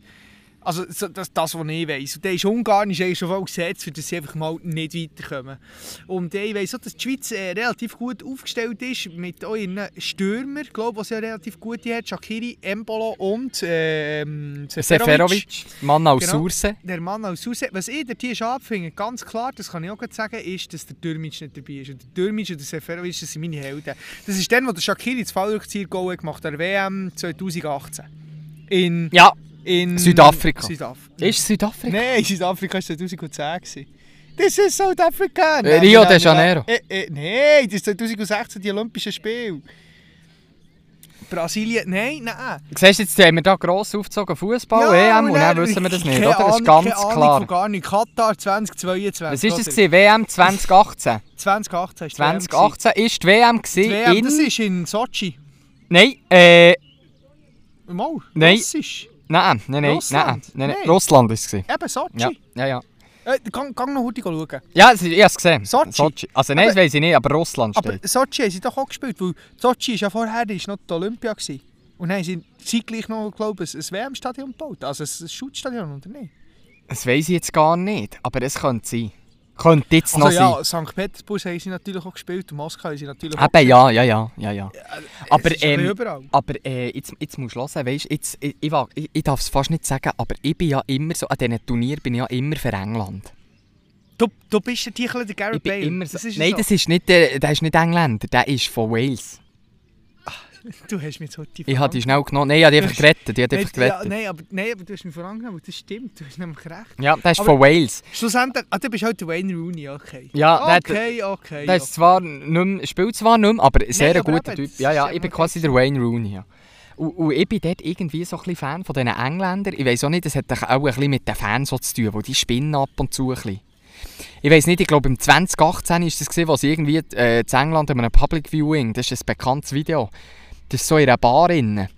Also so- das, das was ich weiss. Und dann ist Ungarn ist eigentlich schon voll gesetzt, für dass sie einfach mal nicht weiterkommen. Und ich weiss auch, dass die Schweiz äh, relativ gut aufgestellt ist mit euren Stürmer, glaube was ja relativ gute hat, Shakiri, Embolo und ähm, Seferovic, Mann aus Genau. Surse. der Mann aus Hause. Was ich dort hier schade finde, ganz klar, das kann ich auch sagen, ist, dass der Dürmic nicht dabei ist. Und der Dürmic und der Seferovic, das sind meine Helden. Das ist dann, wo der Shakiri das Fallrückzieher-Goal gemacht hat, der WM 2018. In, Ja, in Südafrika. Südafrika. ist Südafrika? Nein, Südafrika war 2010. gewesen. Das ist South Africa. Äh, Rio de Janeiro. Äh, äh, nein, das ist 2016 die Olympischen Spiele. Brasilien, nein, nein. Siehst du, jetzt haben wir da gross aufgezogen Fußball, EM, und dann wissen wir das nicht, oder? Das ist Ahnung- ganz keine Ahnung klar. Von gar nicht. Katar 2022. Was ist das? gewesen? WM 2018? 2018 ist die WM 2018 ist die WM gewesen. Die WM, das in... ist in Sochi. Nein, äh... Mal, Nein. Russisch. Nein, nein, nein, nein, Russland? nein, nein. Nein. Russland war es. Eben Sochi. Ja, ja, ja. Äh, gang, gang noch heute schauen. Ja, ich habe es gesehen. Sochi. Also nein, das Aber- weiß ich nicht, aber Russland Aber steht. Sochi haben sie doch auch gespielt, weil Sochi ist ja vorher ist noch die Olympia gewesen. Und dann haben sie zeitgleich noch, glaube ich, ein WM-Stadion gebaut. Also ein Schutzstadion, oder nicht? Das weiß ich jetzt gar nicht, aber es könnte sein. Könnte jetzt Also noch ja, St. Petersburg haben sie natürlich auch gespielt und Moskau haben sie natürlich auch sein. Eben, ja, ja, ja, ja, ja. Aber, ähm. Aber äh, jetzt, jetzt musst du hören, weißt, jetzt, ich, ich, ich, ich darf es fast nicht sagen, aber ich bin ja immer so, an diesen Turnieren bin ich ja immer für England. Du, du bist der Tichel der Gareth bin Bale. so. Das Nein, so. das ist nicht, der, der ist nicht Engländer, der ist von Wales. Du hast mich so die Ich habe die schnell genommen. Nein, ich habe die einfach gerettet. Ich habe Nein, einfach ja, gerettet. nein, aber, nein, aber du hast mich vorangenommen, das stimmt, du hast nämlich recht. Ja, der ist Aber- von Wales. Schlussendlich, ah, du bist halt der Wayne Rooney, okay. Ja, der, okay, okay. der ist zwar nicht mehr, spielt zwar nicht mehr, aber ein sehr aber guter eben, Typ. das Ja, ja, ich bin quasi der Wayne Rooney. Ja. Und, und ich bin dort irgendwie so ein bisschen Fan von diesen Engländern. Ich weiß auch nicht, das hat auch ein bisschen mit den Fans so zu tun, die spinnen ab und zu ein bisschen. Ich weiß nicht, ich glaube im 2018 ist das gesehen, sie irgendwie äh, in England in einem Public Viewing, das ist ein bekanntes Video, das ist so in einer Bar innen.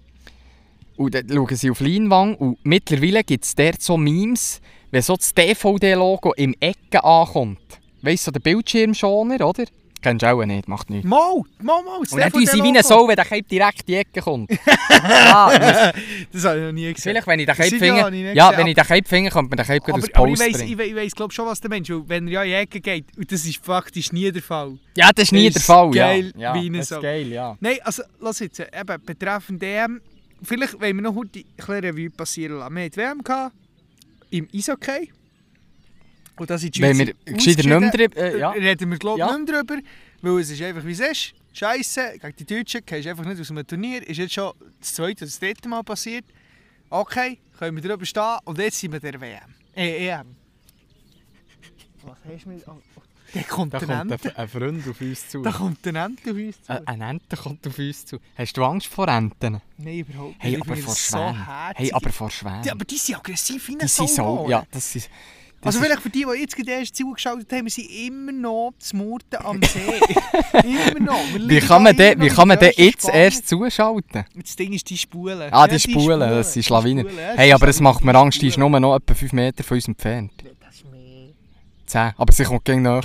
Und dann schauen sie auf Leinwand und mittlerweile gibt es dort so Memes, wenn so das DVD-Logo im Ecken ankommt. Weißt du, so der Bildschirmschoner, oder? Kennst du auch nicht, macht nichts. Mal, mal, mal. Und dann tun sie wie eine Sau, wenn der Cape direkt die Ecke kommt. ja, das- habe ich noch nie gesehen. vielleicht, wenn ich den Video finde, ja, wenn ich den Cape finde, kommt mir der Cape aber, gerade aber aus ich Post weiss, ich, we- ich weiss glaube schon, was der Mensch, weil wenn er ja in die Ecke geht, und das ist faktisch nie der Fall. Ja, das ist nie der Fall, geil ja. wie das ist geil, ja. Nein, also, lass jetzt, äh, eben, betreffend DM, vielleicht wollen wir noch heute ein bisschen Revue passieren lassen. Wir hatten WM gehabt, im Eishockey. Und das ist Wenn wir gescheiter nicht mehr drüber... Äh, ja. reden wir glaube ich Ja. nicht mehr drüber, weil es ist einfach wie es ist. Scheiße, gegen die Deutschen gehst du einfach nicht aus einem Turnier. Ist jetzt schon das zweite oder das dritte Mal passiert. Okay, können wir drüber stehen und jetzt sind wir der WM. Äh, EM. Was hast du mir... Oh, oh, da kommt Da der kommt Ente. ein, ein Freund auf uns zu. Da kommt der Ente auf uns zu. Ein, ein Ente kommt auf uns zu. Hast du Angst vor Enten? Nein, überhaupt nicht. Hey, aber vor so Schwänen. hey, aber vor Schwänen. Ja, aber die sind aggressiv wie eine die sind so... Ja, das ist... Das Also vielleicht für die, die jetzt gerade erst zugeschaltet haben, wir sind immer noch zu Murten am See. immer noch. Wir wie kann man denn, der denn jetzt Spanne. erst zuschalten? Das Ding ist die Spulen. Ah, die Spulen, das sind Schlawiner. Hey, aber es macht mir Angst, die ist nur noch etwa 5 Meter von uns entfernt. Das ist mehr. 10, aber sie kommt gegen näher.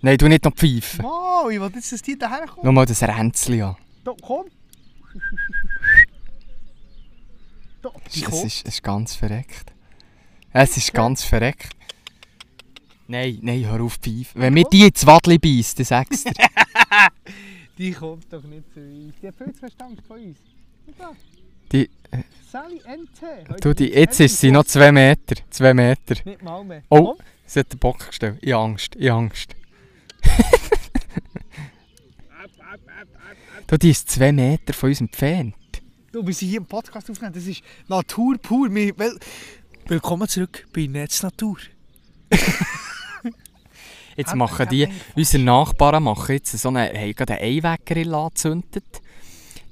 Nein, du nicht noch pfeifen. Wow, ich will jetzt, dass die daher. Nur mal das Ränzli an. Da, komm. Da, die Es kommt. ist, es ist ganz verreckt. Es ist ganz verreckt. Nein, nein, hör auf pfeifen. Wenn mir die ins Wadli beißt, dann sagst du dir. Die kommt doch nicht zu uns. Die hat viel zu Verstand von uns. Die, Sally Ente. Du, die, jetzt ist sie noch. 2 Meter. 2 Meter. Nicht mal mehr. Oh. Sie hat den Bock gestellt. Ich Angst, ich Angst. du, die ist 2 Meter von uns entfernt. Du, wir sind hier im Podcast aufgenommen. Das ist Natur pur. Wir, willkommen zurück bei Netznatur. Jetzt machen die, unsere Nachbarn machen jetzt so eine, haben gerade einen Einweggrill angezündet.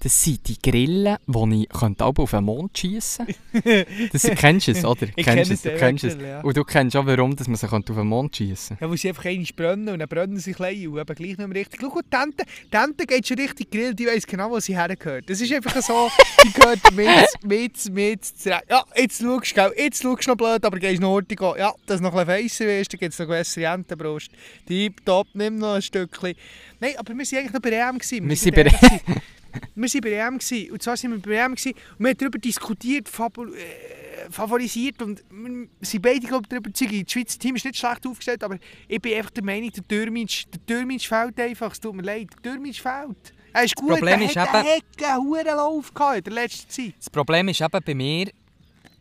Das sind die Grillen, die ich könnte auch auf den Mond schiessen könnte. Das kennst du es, oder? Ich kennst es, du kennst es. Ja. Und du kennst auch, warum dass man sie auf den Mond schiessen Ja, wo sie einfach einmal brennen und dann brennen sie klein und eben gleich nicht mehr richtig. Schau, die Tante, Tante geht schon richtig Grill, die weiss genau, wo sie hergehört. Das ist einfach so, die gehört mit, mit, mit. Ja, jetzt schaust du, jetzt schaust du noch blöd, aber gehst noch hortig gehen. Ja, dass noch ein bisschen wirst, dann gibt es noch bessere Entenbrust. Tipptopp, nimm noch ein Stückchen. Nein, aber wir waren eigentlich noch bei EM. Wir sind sind bei. Wir waren bei EM gewesen. und zwar sind wir bei EM gewesen und wir haben darüber diskutiert, äh, favorisiert und wir sind beide glaube ich darüber überzeugt, das Schweizer Team ist nicht schlecht aufgestellt, aber ich bin einfach der Meinung, der Dürmitsch, der Dürmitsch fehlt einfach, es tut mir leid, der Dürmitsch fehlt. Er ist gut, Problem er ist hat eben- einen Lauf gehabt in der letzten Zeit. Das Problem ist eben bei mir,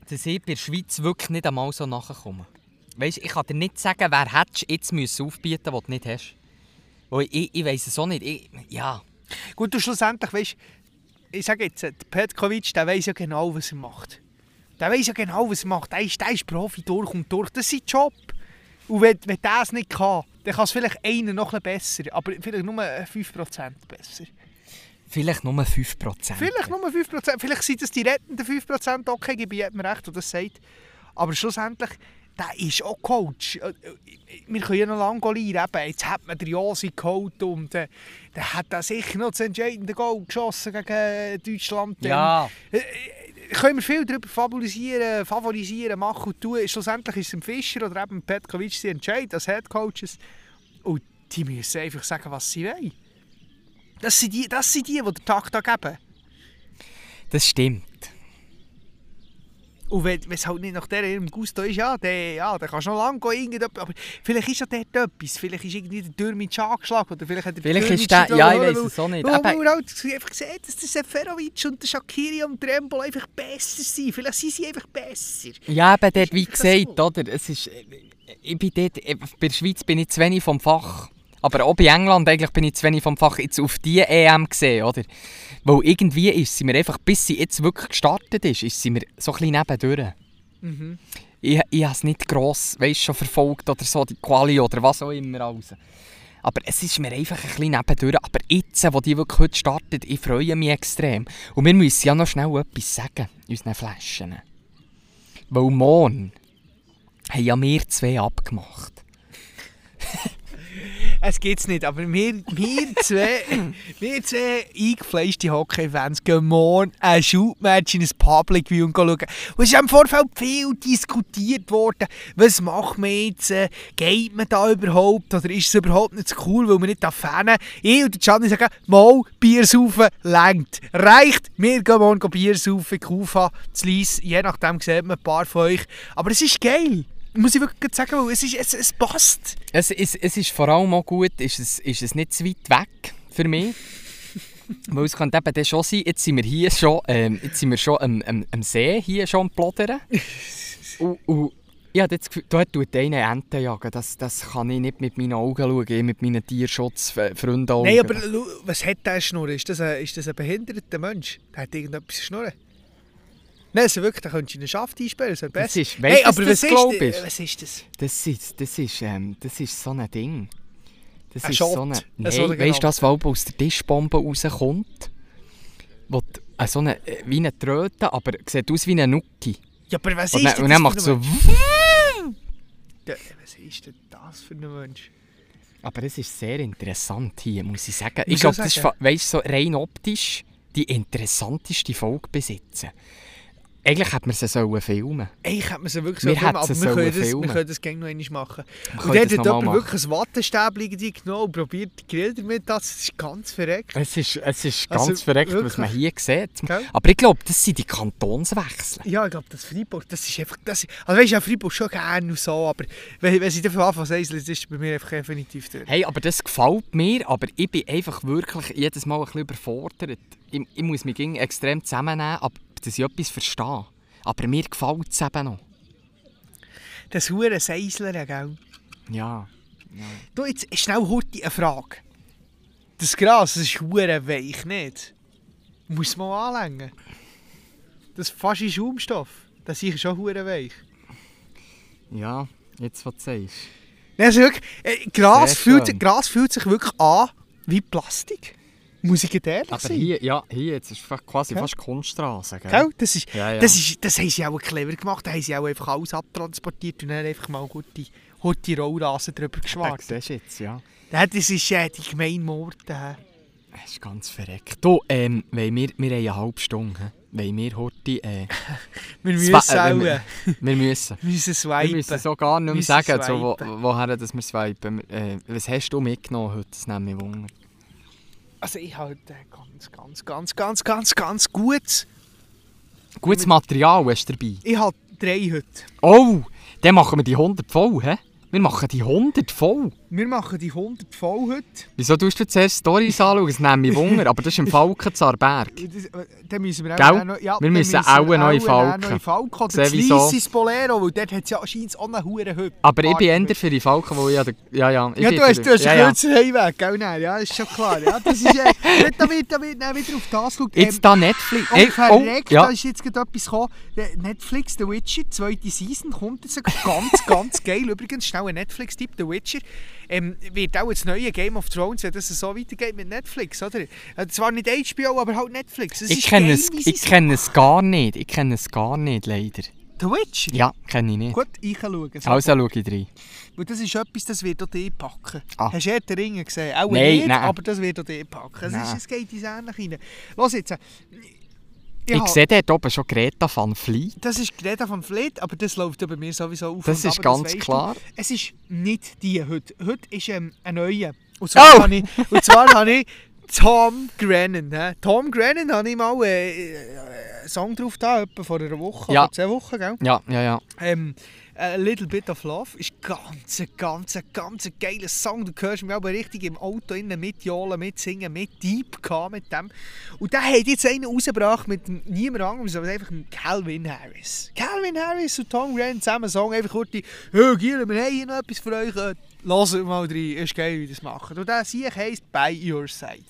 dass ich bei der Schweiz wirklich nicht einmal so nachkomme. Weißt, ich kann dir nicht sagen, wer hättest jetzt müssen aufbieten müssen, den du nicht hast. Weil ich, ich weiss es auch nicht. Ich, ja. Gut, und schlussendlich, weißt ich sage jetzt, der Petkovic, der weiß ja genau, was er macht. Der weiß ja genau, was er macht. Der ist, der ist Profi durch und durch. Das ist sein Job. Und wenn, wenn der es nicht kann, dann kann es vielleicht einer noch ein besser, aber vielleicht nur 5% besser. Vielleicht nur 5%. Vielleicht nur 5%, vielleicht sind das die rettenden 5%, okay, gebe ich jedem recht, der das sagt. Aber schlussendlich, der ist auch Coach. Äh, Wir können ja noch lange. Eben, Jetzt hat man Josi geholt und äh, der hat da sicher noch das entscheidende Goal geschossen gegen äh, Deutschland. Ja. Äh, äh, können wir viel darüber favorisieren, favorisieren, machen und tun. Schlussendlich ist es ein Fischer oder eben Petkovic, entscheiden als Head Coaches. Und die müssen einfach sagen, was sie wollen. Das sind die, das sind die, die den Takt geben. Das stimmt. Und wenn wenn es halt nicht nach der ihrem Gusto ist, ja, dann, ja, dann kannst du noch lange gehen, irgendetwas. Aber vielleicht ist ja dort etwas. Vielleicht ist irgendwie der Dürmitsch angeschlagen. Oder vielleicht hat der Vielleicht Dürmitsch ist der, ja, ich weiß es auch nicht. Weil, Aber, weil er halt einfach gesehen dass der Seferovic und der Shakiri und der einfach besser sind. Vielleicht sind sie einfach besser. ja, eben dort, wie gesagt, oder? Es ist, ich bin dort, äh, bei der Schweiz bin ich zu wenig vom Fach. Aber auch bei England eigentlich bin ich zu wenig vom Fach jetzt auf die EM gesehen, oder? Weil irgendwie ist sie mir einfach, bis sie jetzt wirklich gestartet ist, ist sie mir so ein bisschen nebendurch. Mhm. Ich, ich habe es nicht gross, weißt, schon verfolgt oder so, die Quali oder was auch immer alles. Aber es ist mir einfach ein bisschen nebendurch. Aber jetzt, wo die wirklich heute startet, ich freue mich extrem. Und wir müssen ja noch schnell etwas sagen, unseren Flaschen. Weil morgen haben ja wir zwei abgemacht. Es gibt's nicht, aber wir, wir zwei, wir zwei eingefleischte Hockey-Fans gehen morgen ein Shootmatch in ein Public View und schauen. Und es ist im Vorfeld viel diskutiert worden, was macht man jetzt, äh, geht man da überhaupt oder ist es überhaupt nicht so cool, weil man nicht da Fan Ich und der Gianni sagen, mal Bier saufen, längt. Reicht, wir gehen morgen Bier saufen, Kufa, zu Lies, je nachdem sieht man ein paar von euch. Aber es ist geil. Muss ich wirklich sagen, weil es, ist, es, es passt. Es, es, es ist vor allem auch gut, ist es, ist es nicht zu weit weg für mich. Weil es könnte eben schon sein, jetzt sind wir hier schon, ähm, jetzt sind wir schon am, am, am See hier schon am Plodern. und, und ich habe das Gefühl, dort tut einer Ente jagen. Das, das kann ich nicht mit meinen Augen schauen, mit meinen Tierschutzfreunden Nein, aber was hat der Schnurren? Ist das ein, ist das ein behinderter Mensch? Der hat irgendetwas Schnurren. Nein, also wirklich, da könntest du in einen Schaft einsperren, das wäre Das besser. ist, weißt Hey, aber was das glaub ist, ist? was ist das? Das ist, das ist, ähm, das ist so ein Ding. Das Ein ist Schott, so eine... ein Nein, sogenannter. weißt du, das, was aus der Tischbombe rauskommt? Wo die, äh, so eine, äh, wie eine Tröte, aber sieht aus wie eine Nuki. Ja, aber was Und ist dann, und das dann macht so... Ja, was ist denn das für ein Mensch? Aber es ist sehr interessant hier, muss ich sagen. Ich Wieso glaube, das ist, weißt, so rein optisch die interessanteste Folge besitzen. Eigentlich hätte man sie sollen filmen Ich hätte mir sie wirklich Wir so filmen, aber wir können, sollen das, wir filmen. können das gerne noch einmal machen. Wir Und das hat jemand wirklich ein Wattestäbchen genommen und probiert, den Grill damit das ist ganz verreckt. Es ist, es ist Also, ganz verreckt, was wirklich. man hier sieht. Gell? Aber ich glaube, das sind die Kantonswechsel. Ja, ich glaube, das Freiburg, das ist einfach... Das, also weißt du, ja, Freiburg schon gerne und so, aber wenn, wenn sie davon anfangen zu ist bei mir einfach definitiv dort. Hey, aber das gefällt mir, aber ich bin einfach wirklich jedes Mal ein bisschen überfordert. Ich, ich muss mich extrem zusammennehmen, ab- dass ich etwas verstehe. Aber mir gefällt es eben noch. Das hure Seislern, gell? Ja. Du, jetzt schnell heute eine Frage. Das Gras, das ist hure weich, nicht? Muss man anlängen. Das ist fast in Schaumstoff. Das ist schon hure weich. Ja, jetzt was du sagst. Nein, also wirklich, äh, Gras, fühlt. Gras fühlt sich wirklich an wie Plastik. Muss ich ehrlich Aber sein. hier, ja, hier jetzt ist fa- quasi Gell? fast Kunststraße. Gell? Gell? Das, ist, Ja, ja. Das, ist, das haben sie auch clever gemacht. Da haben sie auch einfach alles abtransportiert und dann einfach mal gute, gute Rollrasen drüber geschwart. siehst du jetzt, ja. Ja, das ist äh, die gemeine Morde. Das ist ganz verreckt. Du, ähm, wir, wir haben eine halbe Stunde. Weil wir heute... Äh, Wir müssen äh, wir- wir müssen. Wir müssen Wir swipen. müssen so gar nicht mehr sagen, so, wo, woher dass wir swipen. Äh, was hast du mitgenommen heute? Das nimmt mich Wunder. Also ich habe ganz, ganz, ganz, ganz, ganz, ganz gut. Gutes Material hast du dabei. Ich habe drei heute. Oh, dann machen wir die 100 voll, hä? Wir machen die 100 voll. Wir machen die 100 voll heute. Wieso tust du zuerst Stories anschauen? Das nimmt mich Wunder. Aber das ist im Falkenzarberg. Äh, dann müssen wir auch noch... Ja, Wir dann müssen auch eine neue Falke. neue Falke. Oder das Bolero, weil dort hat es ja anscheinend auch eine hure Hütte. Aber ich bin eher für die Falken, wo ich... Ja, ja, ja, ich Ja, du hast, du hast ja, einen ja. kürzeren Heimweg, gell? Nein, ja, ist schon klar. Ja, das ist, äh, da wird, da wird dann wieder auf das geschaut. Jetzt da Netflix. Oh, Hey, verreckt, ja. da ist jetzt gerade etwas gekommen. Netflix, The Witcher, zweite Season, kommt jetzt ganz, ganz geil. Übrigens, schnell ein Netflix-Tipp, The Witcher. Ähm, wird auch das neue Game of Thrones, wenn das so weitergeht mit Netflix, oder? Zwar nicht HBO, aber halt Netflix. Es Ich kenne es, ich kenne es gar nicht. Ich kenne es gar nicht, leider. The? Ja, kenne ich nicht. Gut, ich kann schauen. So. Also schau ich rein. Weil das ist etwas, das wird auch dich packen. Ah. Hast du den Ring gesehen? Auch Nein, nicht, nein. aber das wird auch dich packen. Es, ist, es geht ins Ähnliche rein. Los jetzt. Ich habe- sehe dort oben schon Greta van Vliet. Das ist Greta von Fleet, aber das läuft ja bei mir sowieso auf. Das ist ab, ganz weisst klar. Du. Es ist nicht die heute. Heute ist ähm, ein neuer. Und zwar Oh! habe ich, und zwar habe ich Tom Grennan. hä? Tom Grennan habe ich mal äh, äh, einen Song drauf da, etwa vor einer Woche Ja. oder zwei Wochen, gell? Ja, ja, ja. Ähm, A Little Bit of Love ist ganz, ganz, ganz ein geiler Song. Du hörst mich aber richtig im Auto innen mitjohlen, mitsingen, mit Deep gehabt mit dem. Und der hat jetzt einen rausgebracht mit niemand anderem, sondern einfach mit Calvin Harris. Calvin Harris und Tom Grant zusammen Song, einfach kurz die «Hey, Giel, wir haben hier noch etwas für euch, äh, lasst mal rein, ist geil, wie das machen». Und der Sieg heisst «By Your Side».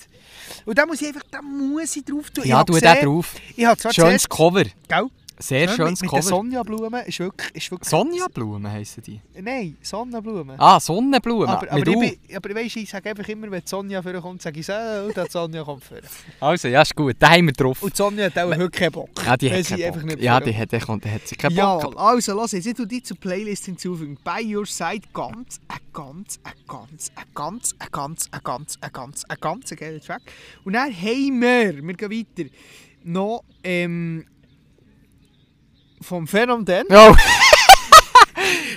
Und da muss ich einfach, da muss ich drauf tun. Ja, du den drauf. Ich habe zwar Schönes zuerst- Cover. Gell? Sehr Ja, schönes mit, mit Cover. Sonja-Blumen ist wirklich, ist wirklich... Sonja-Blumen heissen die. Nein, Sonnenblumen. Ah, Sonnenblumen. Aber, aber, mit ich, aber weißt, ich sage einfach immer, wenn Sonja vorkommt, sage ich so, oh, da die Sonja kommt vor. Also, ja, ist gut. Den haben wir drauf. Und Sonja hat auch heute keinen Bock. Ja, die hat sie keinen einfach Bock. nicht Ja, die hat, die kommt, die hat sie keinen Ja, Bock. also lass jetzt, ich tue die zur Playlist hinzufügen. By Your Side, ganz, ein ganz, ein ganz, ein ganz, ein ganz, ein ganz, ein ganz, ein ganz geiler Track. Und dann haben wir, wir gehen weiter, noch ähm, vom Phänomen. Oh,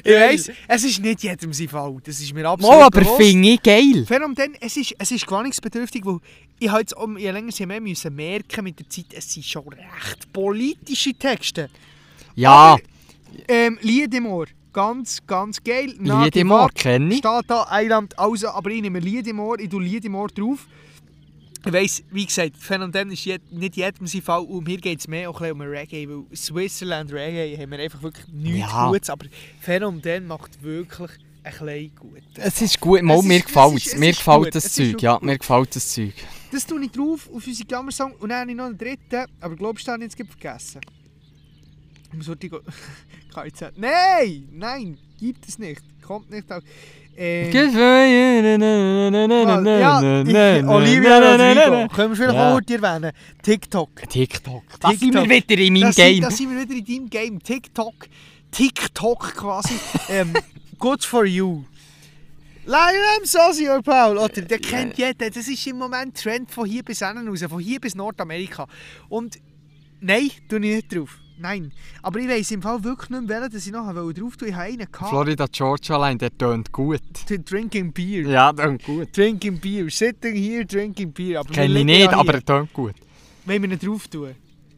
Ich weiss, es ist nicht jedem sein Fall, das ist mir absolut mal, aber finde ich geil. Phänomen, es ist, es ist gewöhnungsbedürftig, weil ich habe jetzt um, je länger je mehr müssen merken mit der Zeit, es sind schon recht politische Texte. Ja, Ähm, Liedemor, ganz, ganz geil. Liedemor kenne ich. Steht da Eiland, also, aber ich nehme Liedemor, ich tue Liedemor drauf. Ich weiss, wie gesagt, Phänomen ist jed, nicht jedem sein Fall und mir geht es mehr auch um Reggae, weil Switzerland Reggae haben wir einfach wirklich nichts Ja. Gutes, aber Phänomen macht wirklich ein bisschen gut. Es ist gut, mal, mir gefällt es Mir gefällt das Zeug, ja, mir gefällt das Zeug. Das tue ich drauf auf unsere Klammersong und dann habe ich noch einen dritten, aber glaubst du, den habe ich jetzt vergessen? Ich muss heute go- KIZ. Nein, nein, gibt es nicht. Kommt nicht auf. Ähm, ja, ich- Olivia Rodrigo. Können wir vielleicht Ja. auch erwähnen. TikTok. TikTok. Da sind wir wieder in meinem Game. Da sind wir wieder in deinem Game. TikTok. TikTok quasi. ähm, good for you. Lionel Sosio, Paul. Oder, der kennt jeder. Das ist im Moment Trend von hier bis hinten raus. Von hier bis Nordamerika. Und nein, tue ich nicht drauf. Nein. Aber ich weiss im Fall wirklich nicht mehr, dass ich nachher drauf tue. Ich habe einen gehabt. Florida Georgia Line, der tönt gut. Drinking Beer. Ja, tönt gut. Drinking Beer. Sitting here, drinking Beer. Aber Kenne ich nicht, aber er tönt gut. Wenn wir ihn drauf tun.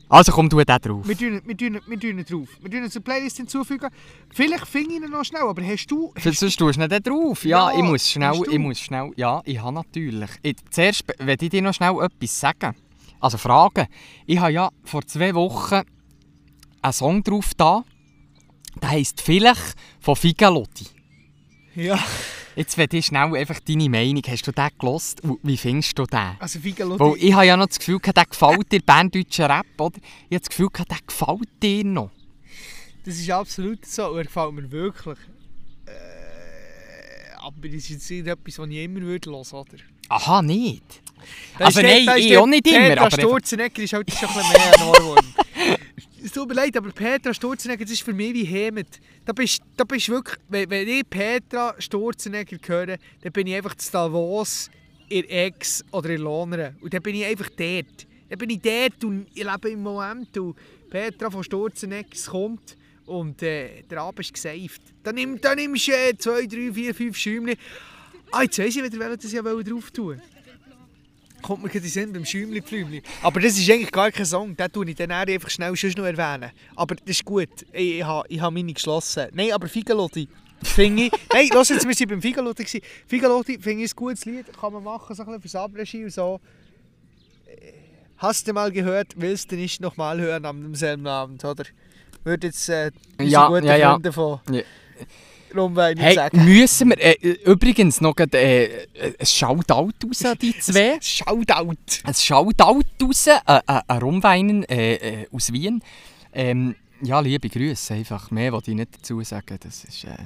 Also komm, du den drauf. Wir tun, wir, tun, wir tun ihn drauf. Wir tun ihn zur Playlist hinzufügen. Vielleicht finde ich ihn noch schnell, aber hast du... Sonst tust du nicht den drauf. Ja, Ja, ich muss schnell, hast ich muss schnell, ja, ich habe natürlich. Ich, zuerst werde ich dir noch schnell etwas sagen. Also fragen. Ich habe ja vor zwei Wochen einen Song drauf da. Der heisst «Vielleicht» von Figalotti. Ja. Jetzt werde ich schnell einfach deine Meinung. Hast du den gelost? Wie findest du den? Also Weil Figalotti... ich habe ja noch das Gefühl, der gefällt dir, berndeutscher Rap, oder? Ich habe das Gefühl, der gefällt dir noch. Das ist absolut so. Und er gefällt mir wirklich. Äh, aber das ist jetzt nicht etwas, was ich immer würde hören, oder? Aha, nicht? Da Also der- nein, ich der auch nicht immer, aber einfach- Sturzenegger ist halt schon ein bisschen mehr ein Ohrwurm. Es tut mir leid, aber Petra Sturzenegger, das ist für mich wie Hemet. Da bist da bist wirklich, wenn, wenn ich Petra Sturzenegger höre, dann bin ich einfach zu Davos, in Ex oder in Lohnern. Und dann bin ich einfach dort. Dann bin ich dort und ich lebe im Moment und Petra von Sturzenegger kommt und äh, der Abend ist gesaved. Dann, nimm, dann nimmst du äh, zwei, drei, vier, fünf Schäumchen. Ah, jetzt weiss ich wieder, welchen das ja drauf tun kommt mir gerade in den Sinn beim Schäumli-Pflümli. Aber das ist eigentlich gar kein Song, den tue ich dann einfach schnell schon noch erwähnen. Aber das ist gut, ich, ich habe ich ha meine geschlossen. Nein, aber Figalotti finde ich... Nein, lass jetzt, wir waren beim Figalotti. gewesen. Figalotti finde ich ein gutes Lied, kann man machen, so ein bisschen fürs Abregie und so. Hast du mal gehört, willst du nicht nochmal hören am demselben Abend, oder? Würde jetzt äh, Ja, guten ja, ja. Freunde von Ja. Rumwein Hey, sagen. müssen wir äh, übrigens noch grad, äh, ein Shoutout raus an die zwei? Shoutout! Ein Shoutout raus äh, äh, an Rumweinen äh, äh, aus Wien. Ähm, ja, liebe Grüße, einfach mehr wollte ich nicht dazu sagen. Das ist, äh,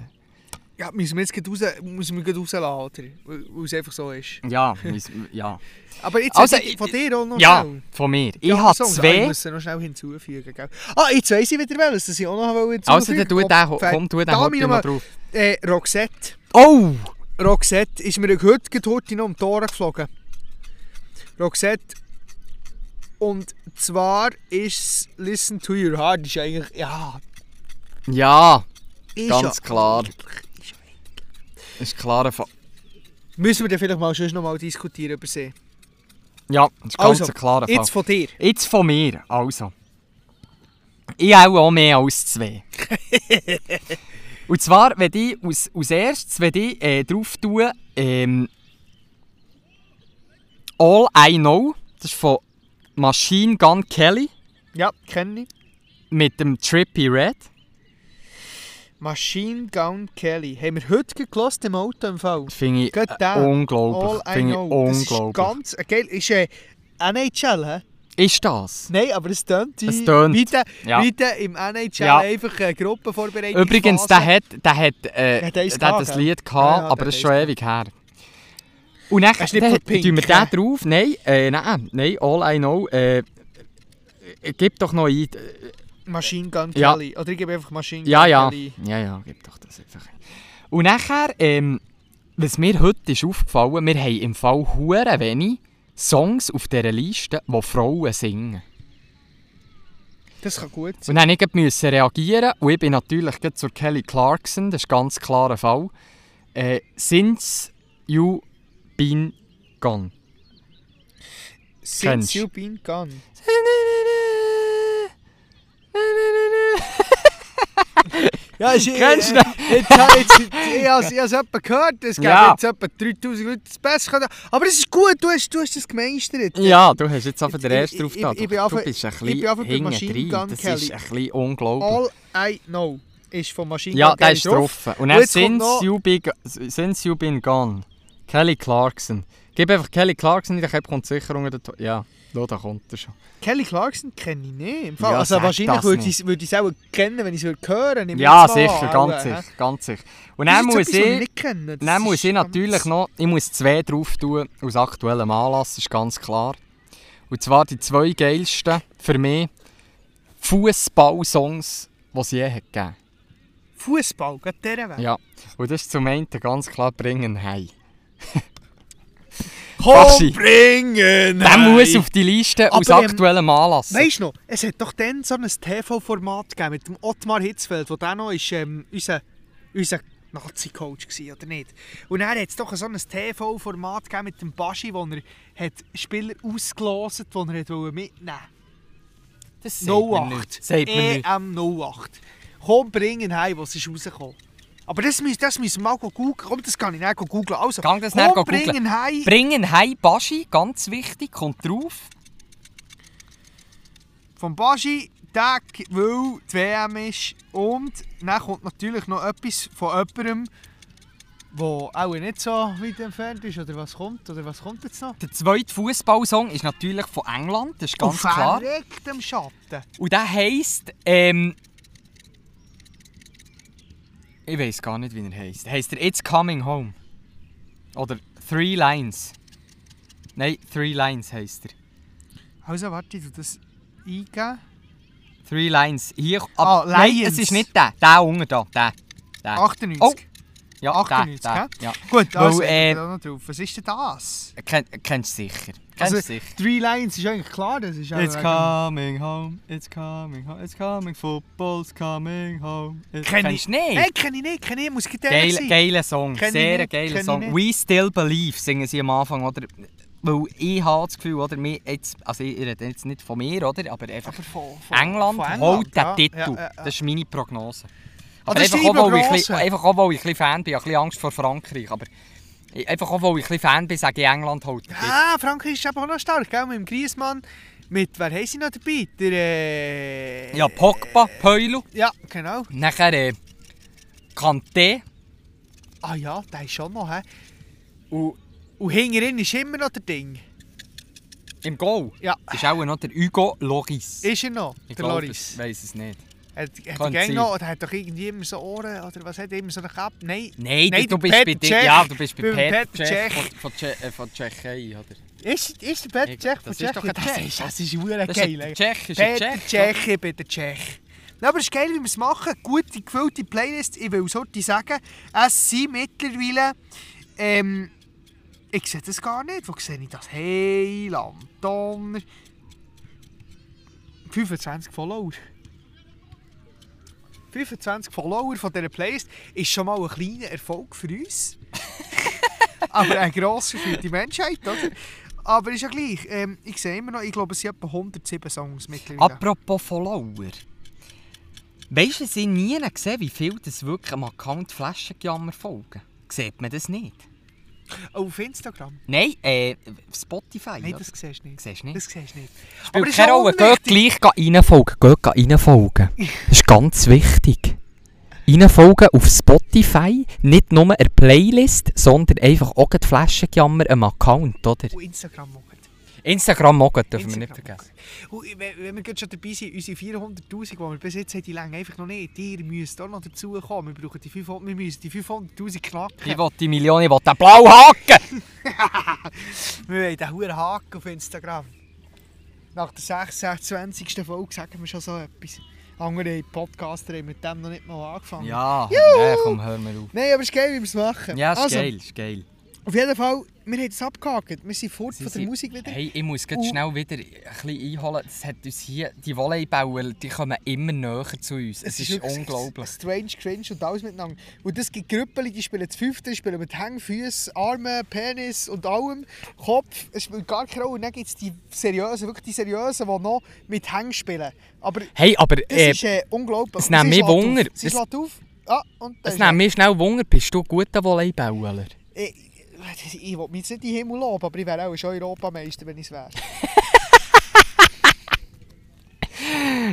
Ja, müssen wir jetzt raus, müssen wir rauslassen, oder? Weil es einfach so ist. ja, ja. Aber jetzt Also, also, von dir auch noch ja, schnell. von mir. Ich Ja, habe Songs. Ah, ich zwei. muss noch schnell hinzufügen. Gell? Ah, jetzt weiss ich wieder welches, das ich auch noch hinzufügen Also, dann tu den, komm, tu den heute ich noch mal- drauf. Äh, Roxette. Oh! Roxette ist mir heute heute noch um die Ohren geflogen. Roxette. Und zwar ist Listen to Your Heart. Ist eigentlich, ja... Ja, Ist Ganz klar. eigentlich- ist ja- ist klar. Fa- Müssen wir dann vielleicht mal schon noch mal diskutieren über sie. Ja, ist ganz Also, ein klarer Fall. Jetzt von dir. Jetzt von mir, also. Ich auch, auch mehr als zwei. Und zwar, wenn ich als, als erstes, wenn ich äh, drauf tue, ähm, All I Know, das ist von Machine Gun Kelly Ja, kenne ich. mit dem Trippy Red. Machine Gun Kelly. Haben wir heute gelassen im Auto im Fall. Finde ich äh, unglaublich. Finde ich know. Das ist unglaublich. ganz äh, geil. Ist äh, NHL, hä? Ist das? Nein, aber es tönt Es tönt. Ja. der im NHL Ja. einfach eine Gruppe vorbereitet. Übrigens, der hat, der hat, äh, Hat der hat das? Lied gehabt, Ja, ja, aber das ist schon ewig her. Und dann, tun wir den drauf. Nein, äh, nein, nein, All I Know. Äh, äh, gib doch noch ein. Machine Gun Ja. Kelly. Oder ich gebe einfach Machine Ja, Gun ja. Kelly. Ja, ja, gib doch das einfach. Und nachher, ähm, was mir heute ist aufgefallen, wir haben im Fall hure wenig Songs auf dieser Liste, die Frauen singen. Das kann gut sein. Und dann musste ich reagieren und ich bin natürlich zur Kelly Clarkson, das ist ein ganz klarer Fall. Äh, Since You Been Gone. Since kennst. you been gone. Ja, ist, Kennst du äh, Jetzt, jetzt, jetzt, ich habe es jemanden gehört, es gibt Ja. jetzt etwa 3000 Leute, das besser können. Aber es ist gut, du hast, du hast das gemeistert. Ja, du hast jetzt einfach den ersten drauf ich Du, du bist ein bisschen hinten Machine drin. Gun Das ist ein bisschen unglaublich. All I know ist von Maschinen ja, der ist drauf. Und dann since you, be, since you Been Gone. Kelly Clarkson. Gib einfach Kelly Clarkson in, dann kommt sicher unter den... Ja, da, da kommt er schon. Kelly Clarkson kenne ich nicht. Im Fall. Ja, also wahrscheinlich würde ich würde ich es auch kennen, wenn ich es würde hören. ich Ja, sicher, an, ganz auch, sicher, ganz sicher. Und dann muss etwas, was ich. Das Dann muss ich natürlich noch, ich muss zwei drauf tun, aus aktuellem Anlass, ist ganz klar. Und zwar die zwei geilsten für mich Fußball-Songs, die es je hat gegeben Fußball, gerade dieser Weg. Ja. Und das ist zum einen ganz klar «Bringen Hei». Komm, bringen! Der muss auf die Liste aus Aber, ähm, aktuellem Anlass. Weißt du noch, es hat doch dann so ein TV-Format gegeben mit dem Ottmar Hitzfeld, wo der noch ist, ähm, unser, unser Nazi-Coach war, oder nicht? Und dann hat doch so ein TV-Format gegeben mit dem Baschi, wo er hat Spieler ausgelost hat, die er hat wollte mitnehmen das wollte. 08. Sagt mir nicht. EM 08. Komm, bringen heim, was ist rausgekommen. Aber das müssen, das müssen wir mal googeln. Komm, das kann ich nicht googeln. Also, Gang das komm, bringen heim. «Bringen Hei» Baschi, ganz wichtig, kommt drauf. vom Baschi, Tag, weil die WM ist. Und dann kommt natürlich noch etwas von jemandem, der auch nicht so weit entfernt ist. Oder was kommt? Oder was kommt jetzt noch? Der zweite Fußballsong ist natürlich von England, das ist ganz Auf klar. verrecktem Schatten. Und der heisst, ähm, ich weiß gar nicht, wie er heisst. Heisst er It's Coming Home? Oder Three Lines? Nein, Three Lines heisst er. Also, warte, tu das eingeben. Three Lines. Hier, Ah, nein, Lions. es ist nicht der. Der unten da. Der. der. 98. Oh, ja, 98, der, hä? der, ja. Gut, Weil, also, äh, äh, drauf. Was ist denn das? Ken, kennst du sicher. Kennst Also, sicher. Three Lines ist eigentlich klar. Das ist It's coming home, it's coming home, it's coming, football's coming home. It's Kenn Kennst du nicht? Hey, kenne ich nicht, kenne ich, muss ich Geil, sein. geiler Song, Kenn sehr geiler kenn Song. We Still Believe singen sie am Anfang, oder? Weil ich habe das Gefühl, oder? Mir jetzt, also ich rede jetzt nicht von mir, oder? Aber einfach Aber von, von, England, von England, holt den ja, Titel. ja, ja. Das ist meine Prognose. Aber das ist einfach, auch, ich, einfach auch, weil ich ein bisschen Fan bin. Ich habe ein bisschen Angst vor Frankreich. Aber einfach auch, weil ich ein bisschen Fan bin, sage ich, England Titel. Ah, Frankreich ist aber auch noch stark, gell? Mit dem Griezmann. Mit, wer haben sie noch dabei? Der, äh... Ja, Pogba, Peulo. Ja, genau. Nachher äh, Kanté. Ah ja, der ist schon noch, hä? Und, und hinterin ist immer noch der Ding. Im Goal Ja. ist auch noch der Hugo Loris. Ist er noch, ich der glaube, Loris? Ich weiß es nicht. Hat, hat sein. noch, oder hat doch irgendwie immer so Ohren, oder was hat er, immer so eine Kappe? Nein. Nein, Nein, du, bist bei dir. Ja, du bist bei Cech Cech. von, von, Tsche- von Tschechei, oder? Ist, ist der Cech das von ein Das Tschech. ist, das ist geil. Tschech, ist ein Peter Tschech. Tschech, ich bin der Tschech. Ja, aber es ist geil, wie wir es machen. Gute, gefüllte Playlist. Ich will sollte sagen, es sind mittlerweile... Ähm, ich sehe das gar nicht. Wo sehe ich das? Heiland, Donner... 25 Follower. 25 Follower von dieser Playlist ist schon mal ein kleiner Erfolg für uns. Aber ein grosser für die Menschheit, oder? Aber ist ja gleich. Ähm, ich sehe immer noch, ich glaube, es sind etwa 107 Songs mittlerweile. Apropos Follower. Weißt du, sie nie gesehen, wie viel das wirklich am Account Flaschengejammer folgen? Sieht man das nicht? Oh, auf Instagram? Nein, äh, Spotify. Nein, das siehst du nicht. Siehst nicht? Das siehst du nicht. Spielt ist keine auch Rolle. Geht unwichtig. gleich reinfolgen. Geht reinfolgen. Das ist ganz wichtig. Reinfolgen auf Spotify. Nicht nur eine Playlist, sondern einfach auch die Flaschengejammer am Account, oder? Und Instagram machen. Instagram auch, dürfen wir nicht Instagram vergessen. Und wenn wir gerade schon dabei sind, unsere 400'000, die wir bis jetzt haben, die länger einfach noch nicht. Ihr müsst auch noch dazukommen. Wir brauchen die 500'000, wir müssen die 500'000 knacken. Ich will die Million, ich will den blauen Haken! Wir wollen den hohen Haken auf Instagram. Nach der 26. Folge sagen wir schon so etwas. Andere Podcaster haben mit dem noch nicht mal angefangen. Ja, nee, komm, hör mir auf. Nein, aber es ist geil, wie wir es machen. Ja, ist also, geil, ist geil. Auf jeden Fall, wir haben es abgehakt. Wir sind fort Sie von der sind- Musik wieder. Hey, ich muss Und- schnell wieder ein bisschen einholen. Das hat uns hier, die Volleybauer, die kommen immer näher zu uns. Es, ist, wirklich unglaublich. Strange, cringe und alles miteinander. Und es gibt Gruppen, die spielen zu fünften, die spielen mit Hängfüßen, Armen, Penis und allem, Kopf. Es spielt gar keine Rolle. Und dann gibt es die seriösen, wirklich die seriösen, die noch mit Hängen spielen. Aber Hey, aber das äh, ist äh, unglaublich. es Und nimmt sie mich schlägt Wunder. Auf. Sie Das- schlägt auf. Ah, und es nimmt mich schnell Wunder, bist du guter Volleybauer? Ich, ich will mich nicht in den Himmel loben, aber ich wäre auch schon Europameister, wenn ich es wäre.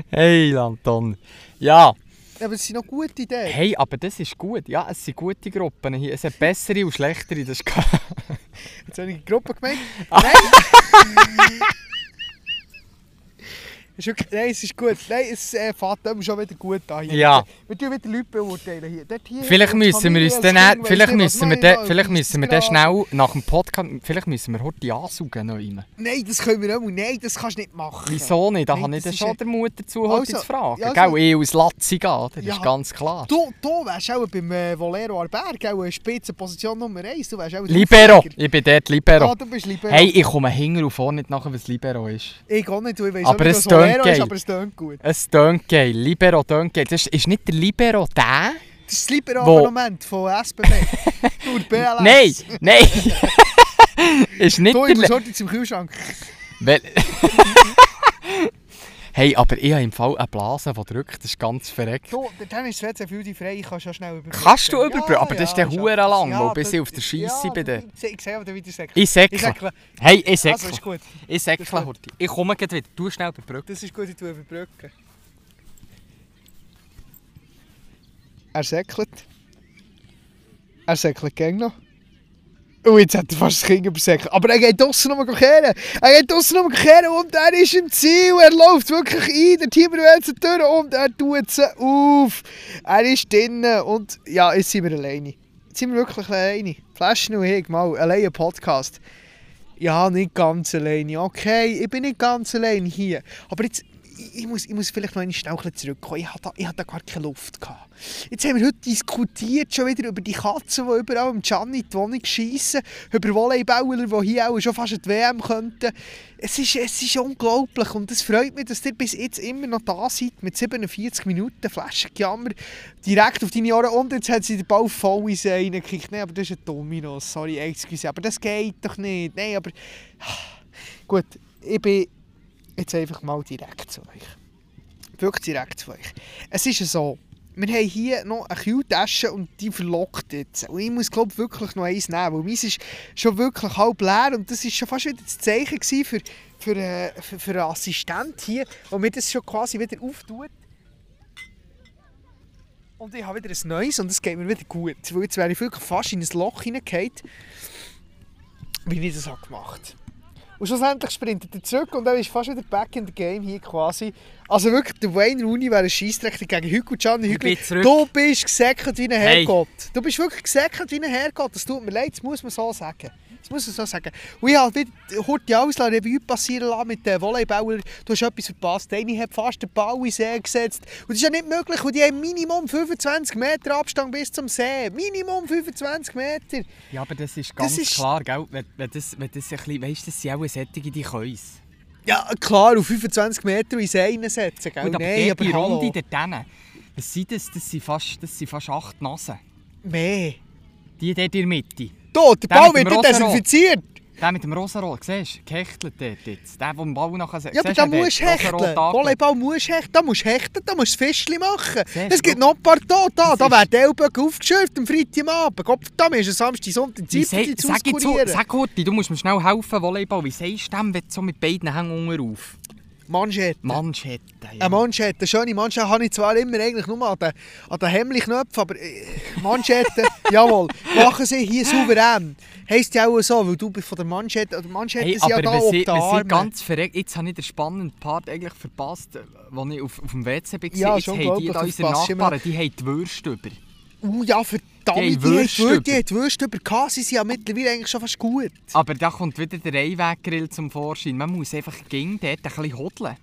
Hey, Anton. Ja, Aber es sind noch gute Ideen. hey, aber das ist gut. Ja, es sind gute Gruppen hier. Es hat bessere und schlechtere. Das ist. Jetzt habe ich die Gruppe gemeint. Nein! ist wirklich, nein, es ist gut. Nein, es äh, fährt schon wieder gut an hier. Ja. Wir tun wieder Leute beurteilen hier. Dort hier Vielleicht müssen wir uns dann, vielleicht müssen wir da, vielleicht müssen wir dann schnell nach dem Podcast, vielleicht müssen wir heute ansuchen noch immer. Nein, das können wir nicht. Nein, das kannst du nicht machen. Wieso nicht? Da Nein, kann ich dann schon der Mut dazu heute Also, zu fragen. ja, also- ich aus Lazzi gehen, das Ja. ist ganz klar. Du, du wärst auch beim äh, Volero Arberg, eine Spitzenposition Nummer 1. Du wärst auch Libero, Aufsteiger. ich bin dort Libero. Ah, du bist Libero. Hey, ich komme hinten und vorne nicht nachher, was Libero ist. Ich auch nicht, ich weiss Aber es Volero ist, aber es tönt gut. Es tönt geil, Libero tönt geil. Das ist, ist nicht der Libero der? Das ist das Libero Abonnement von SBB. Nur BLS. Nein, nein. ist nicht Du, ich muss heute zum Kühlschrank. Wel- hey, aber ich habe im Fall eine Blase, die drückt, das ist ganz verreckt. Du, der Tennis ist WC für dich frei, ich kann schon schnell überbrücken. Kannst du überbrücken? Aber das ist der schon. Hure lang, Ja, bis ich auf der Scheisse ja, bin. du- Ich, ich sehe, aber wieder säckeln. Ich säckle. Ich säckle. Hey, ich Also, säckle. ist gut. Ich säckle heute. Ich komme gleich wieder. Du schnell überbrücken. Das ist gut, ich tue überbrücken. Er säckelt. Er säckelt gegen noch. Oh, jetzt hat er fast das Kind übersäckelt. Aber er geht draussen nochmal kehren. Er geht draussen nochmal kehren und er ist im Ziel. Er läuft wirklich ein. Der Team die Tür und er tut sie auf. Er ist drinnen und ja, jetzt sind wir alleine. Jetzt sind wir wirklich alleine. Flaschen und ich mal, allein ein Podcast. Ja, nicht ganz alleine. Okay, ich bin nicht ganz alleine hier. Aber jetzt, ich, ich, muss, ich muss vielleicht noch einmal schnell ein bisschen zurückkommen. Ich hatte, da- ich hatte gar keine Luft. Gehabt. Jetzt haben wir heute diskutiert schon wieder über die Katzen, die überall im Gianni die Wohnung schiessen. Über Volleybauer, die hier auch schon fast an die WM könnten. Es ist, es ist unglaublich und es freut mich, dass ihr bis jetzt immer noch da seid mit 47 Minuten Flaschengejammer direkt auf deine Ohren und jetzt hat sie den Ball voll in sie reingekickt. Nein, aber das ist ein Dominos, sorry, excuse, aber das geht doch nicht. Nein, aber... Gut, ich bin jetzt einfach mal direkt zu euch. Wirklich direkt zu euch. Es ist so, wir haben hier noch eine Kühltasche und die verlockt jetzt. Und ich muss glaube wirklich noch eins nehmen, weil meins ist schon wirklich halb leer und das war schon fast wieder das Zeichen für, für, äh, für, für einen Assistent hier, der mir das schon quasi wieder auftut. Und ich habe wieder ein neues und es geht mir wieder gut. Weil jetzt wäre ich wirklich fast in ein Loch hineingefallen, wie ich das habe gemacht Und schlussendlich sprintet er zurück und dann ist fast wieder back in the game hier quasi. Also wirklich, der Wayne Rooney wäre ein Scheissdreck gegen Hugo Gianni zurück. Du bist gesäckelt wie ein Hey. Herrgott. Du bist wirklich gesäckelt wie ein Herrgott. Das tut mir leid, das muss man so sagen. Das muss man so sagen. Und ich habe heute Ausland Revue passieren lassen mit den Volleyballern. Du hast etwas verpasst. Eine hat fast den Ball in den See gesetzt. Und das ist ja nicht möglich, weil die haben Minimum 25 Meter Abstand bis zum See. Minimum 25 Meter. Ja, aber das ist ganz ist- klar, gell? Wenn, wenn, das, wenn das ein bisschen, weißt, das sind auch Sättige, die können. Ja, klar, auf 25 Meter in den See reinsetzen. Gell? Gut, aber Nein, dort die. Runde dort hinten, was sind das? Das sind fast, das sind fast acht Nasen. Mehr. Die dort in der Mitte. Du, der Ball wird desinfiziert. Der mit dem Rosarot, siehst du? Gehechtelt dort jetzt. Der, der den Ball nachher... Ja, aber da musst du hechteln. Volleyball musst du hechteln. Da musst du hechteln, da musst du das Fischchen machen. Es gibt noch ein paar da. Da, da werden die Ellbogen aufgeschürft am Freitagabend. Gott, da ist ein Samstag, Sonntag, Wie Zeit, sei- die zu Sag auskurieren. Horti, du musst mir schnell helfen, Volleyball. Wie sagst du dem, wenn du so mit beiden Hängen unten auf? Manschette. Manschette, ja. Eine Manschette, eine schöne Manschette habe ich zwar immer eigentlich nur an den, an den Hemmli-Knöpfen, aber äh, Manschette, jawohl, machen sie hier souverän. Heisst ja auch so, weil du bist von der Manschette, oder Manschette Hey, sind ja da wir auf sind, ganz verreckt. Jetzt habe ich den spannenden Part eigentlich verpasst, als ich auf, auf dem WC war. Ja, Jetzt haben die da unsere. Nachbarn, die haben die Würste über. Uh, ja, verdammt, Die haben die haben die haben Würste über sie sind ja mittlerweile eigentlich schon fast gut. Aber da kommt wieder der Einweggrill zum Vorschein. Man muss einfach ging dort ein bisschen hodeln.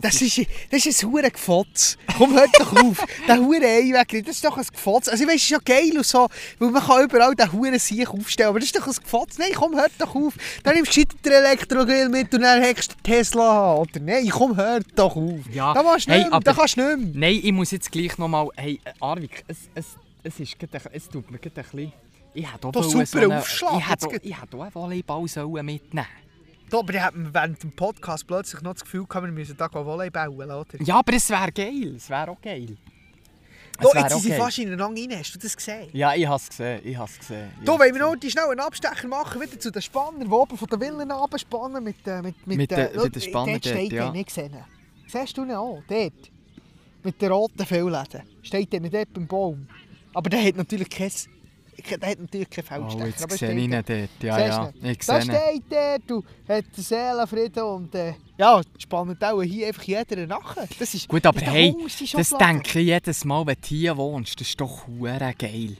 Das ist, das ist ein hure Gefotz. Komm, hört doch auf. Der hure Einweg, das ist doch ein Gefotz. Also ich weiss, es ist ja geil und so, weil man kann überall den hure Sieg aufstellen, aber das ist doch ein Gefotz. Nein, komm, hört doch auf. Dann nimmst du den Elektrogrill mit und dann hängst du Tesla an. Oder nein, komm, hört doch auf. Ja, Da machst du hey, aber- da kannst du nicht mehr. Nein, ich muss jetzt gleich nochmal... Hey, Arvik, es, es, es, ist gerade es tut mir gerade ein bisschen... Ich hätte auch super so einen- Aufschlag Ich hätte ich hätte auch einen Volleyball sollen mitnehmen Da, aber ich habe während dem Podcast plötzlich noch das Gefühl gehabt, wir müssen da Volleyball bauen, oder? Ja, aber es wäre geil. Es wäre auch geil. Wär jetzt sind sie geil. fast ineinander rein, hast du das gesehen? Ja, ich habe es gesehen. Ich habe es gesehen. Ich hab's wollen wir noch die schnell einen Abstecher machen, wieder zu den Spannern, die oben von der Villen abspannen mit, äh, mit, mit, Mit äh, den- mit den Spannern dort steht ja. nicht gesehen. Siehst du ihn auch? Dort. Mit den roten Fellläden. Steht der nicht dort beim Baum. Aber der hat natürlich kein, der hat natürlich kein Feldstecher. Oh, jetzt sehe ich ihn dort. Ja, ja. Ich sehe ihn. steht der, du hat den Seelenfrieden und äh, ja, spannt auch hier einfach jeder nachher. Das ist, Gut, aber ist hey, das denke ich jedes Mal, wenn du hier wohnst. Das ist doch hure geil.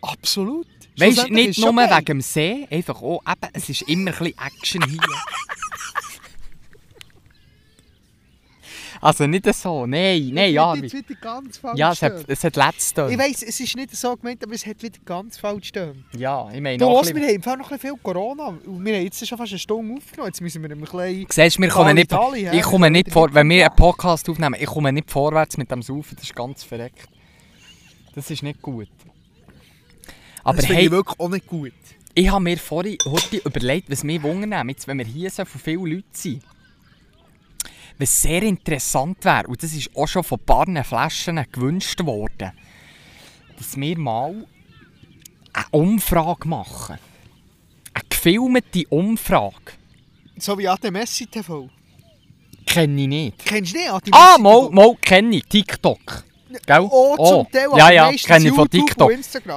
Absolut. Weißt du, nicht nur geil. wegen dem See, einfach auch, eben, es ist immer ein bisschen Action hier. also nicht so, nein, nein, ja. Wird jetzt wieder ganz falsch Ja, es hat, es hat letztes Ich weiss, es ist nicht so gemeint, aber es hat wieder ganz falsch stehen. Ja, ich meine Du, ein wir haben im Fall noch ein bisschen viel Corona. Und wir haben jetzt schon fast eine Stunde aufgenommen. Jetzt müssen wir ein bisschen... Siehst du, wir kommen nicht, Italien, ich komme nicht vor, wenn wir einen Podcast aufnehmen, ich komme nicht vorwärts mit dem Saufen, das ist ganz verreckt. Das ist nicht gut. Aber das finde hey, ich wirklich auch nicht gut. ich habe mir vorhin heute überlegt, was wir wundern, jetzt, wenn wir hier so viele Leute sind. Was sehr interessant wäre, und das ist auch schon von ein paar Flaschen gewünscht worden, dass wir mal eine Umfrage machen. Eine gefilmte Umfrage. So wie AT Messi TV. Kenne ich nicht. Kennst du nicht AT Ah, mal, mal kenne ich. TikTok. Gell? Oh, zum Teil, Ja, ja, kenne ich von TikTok.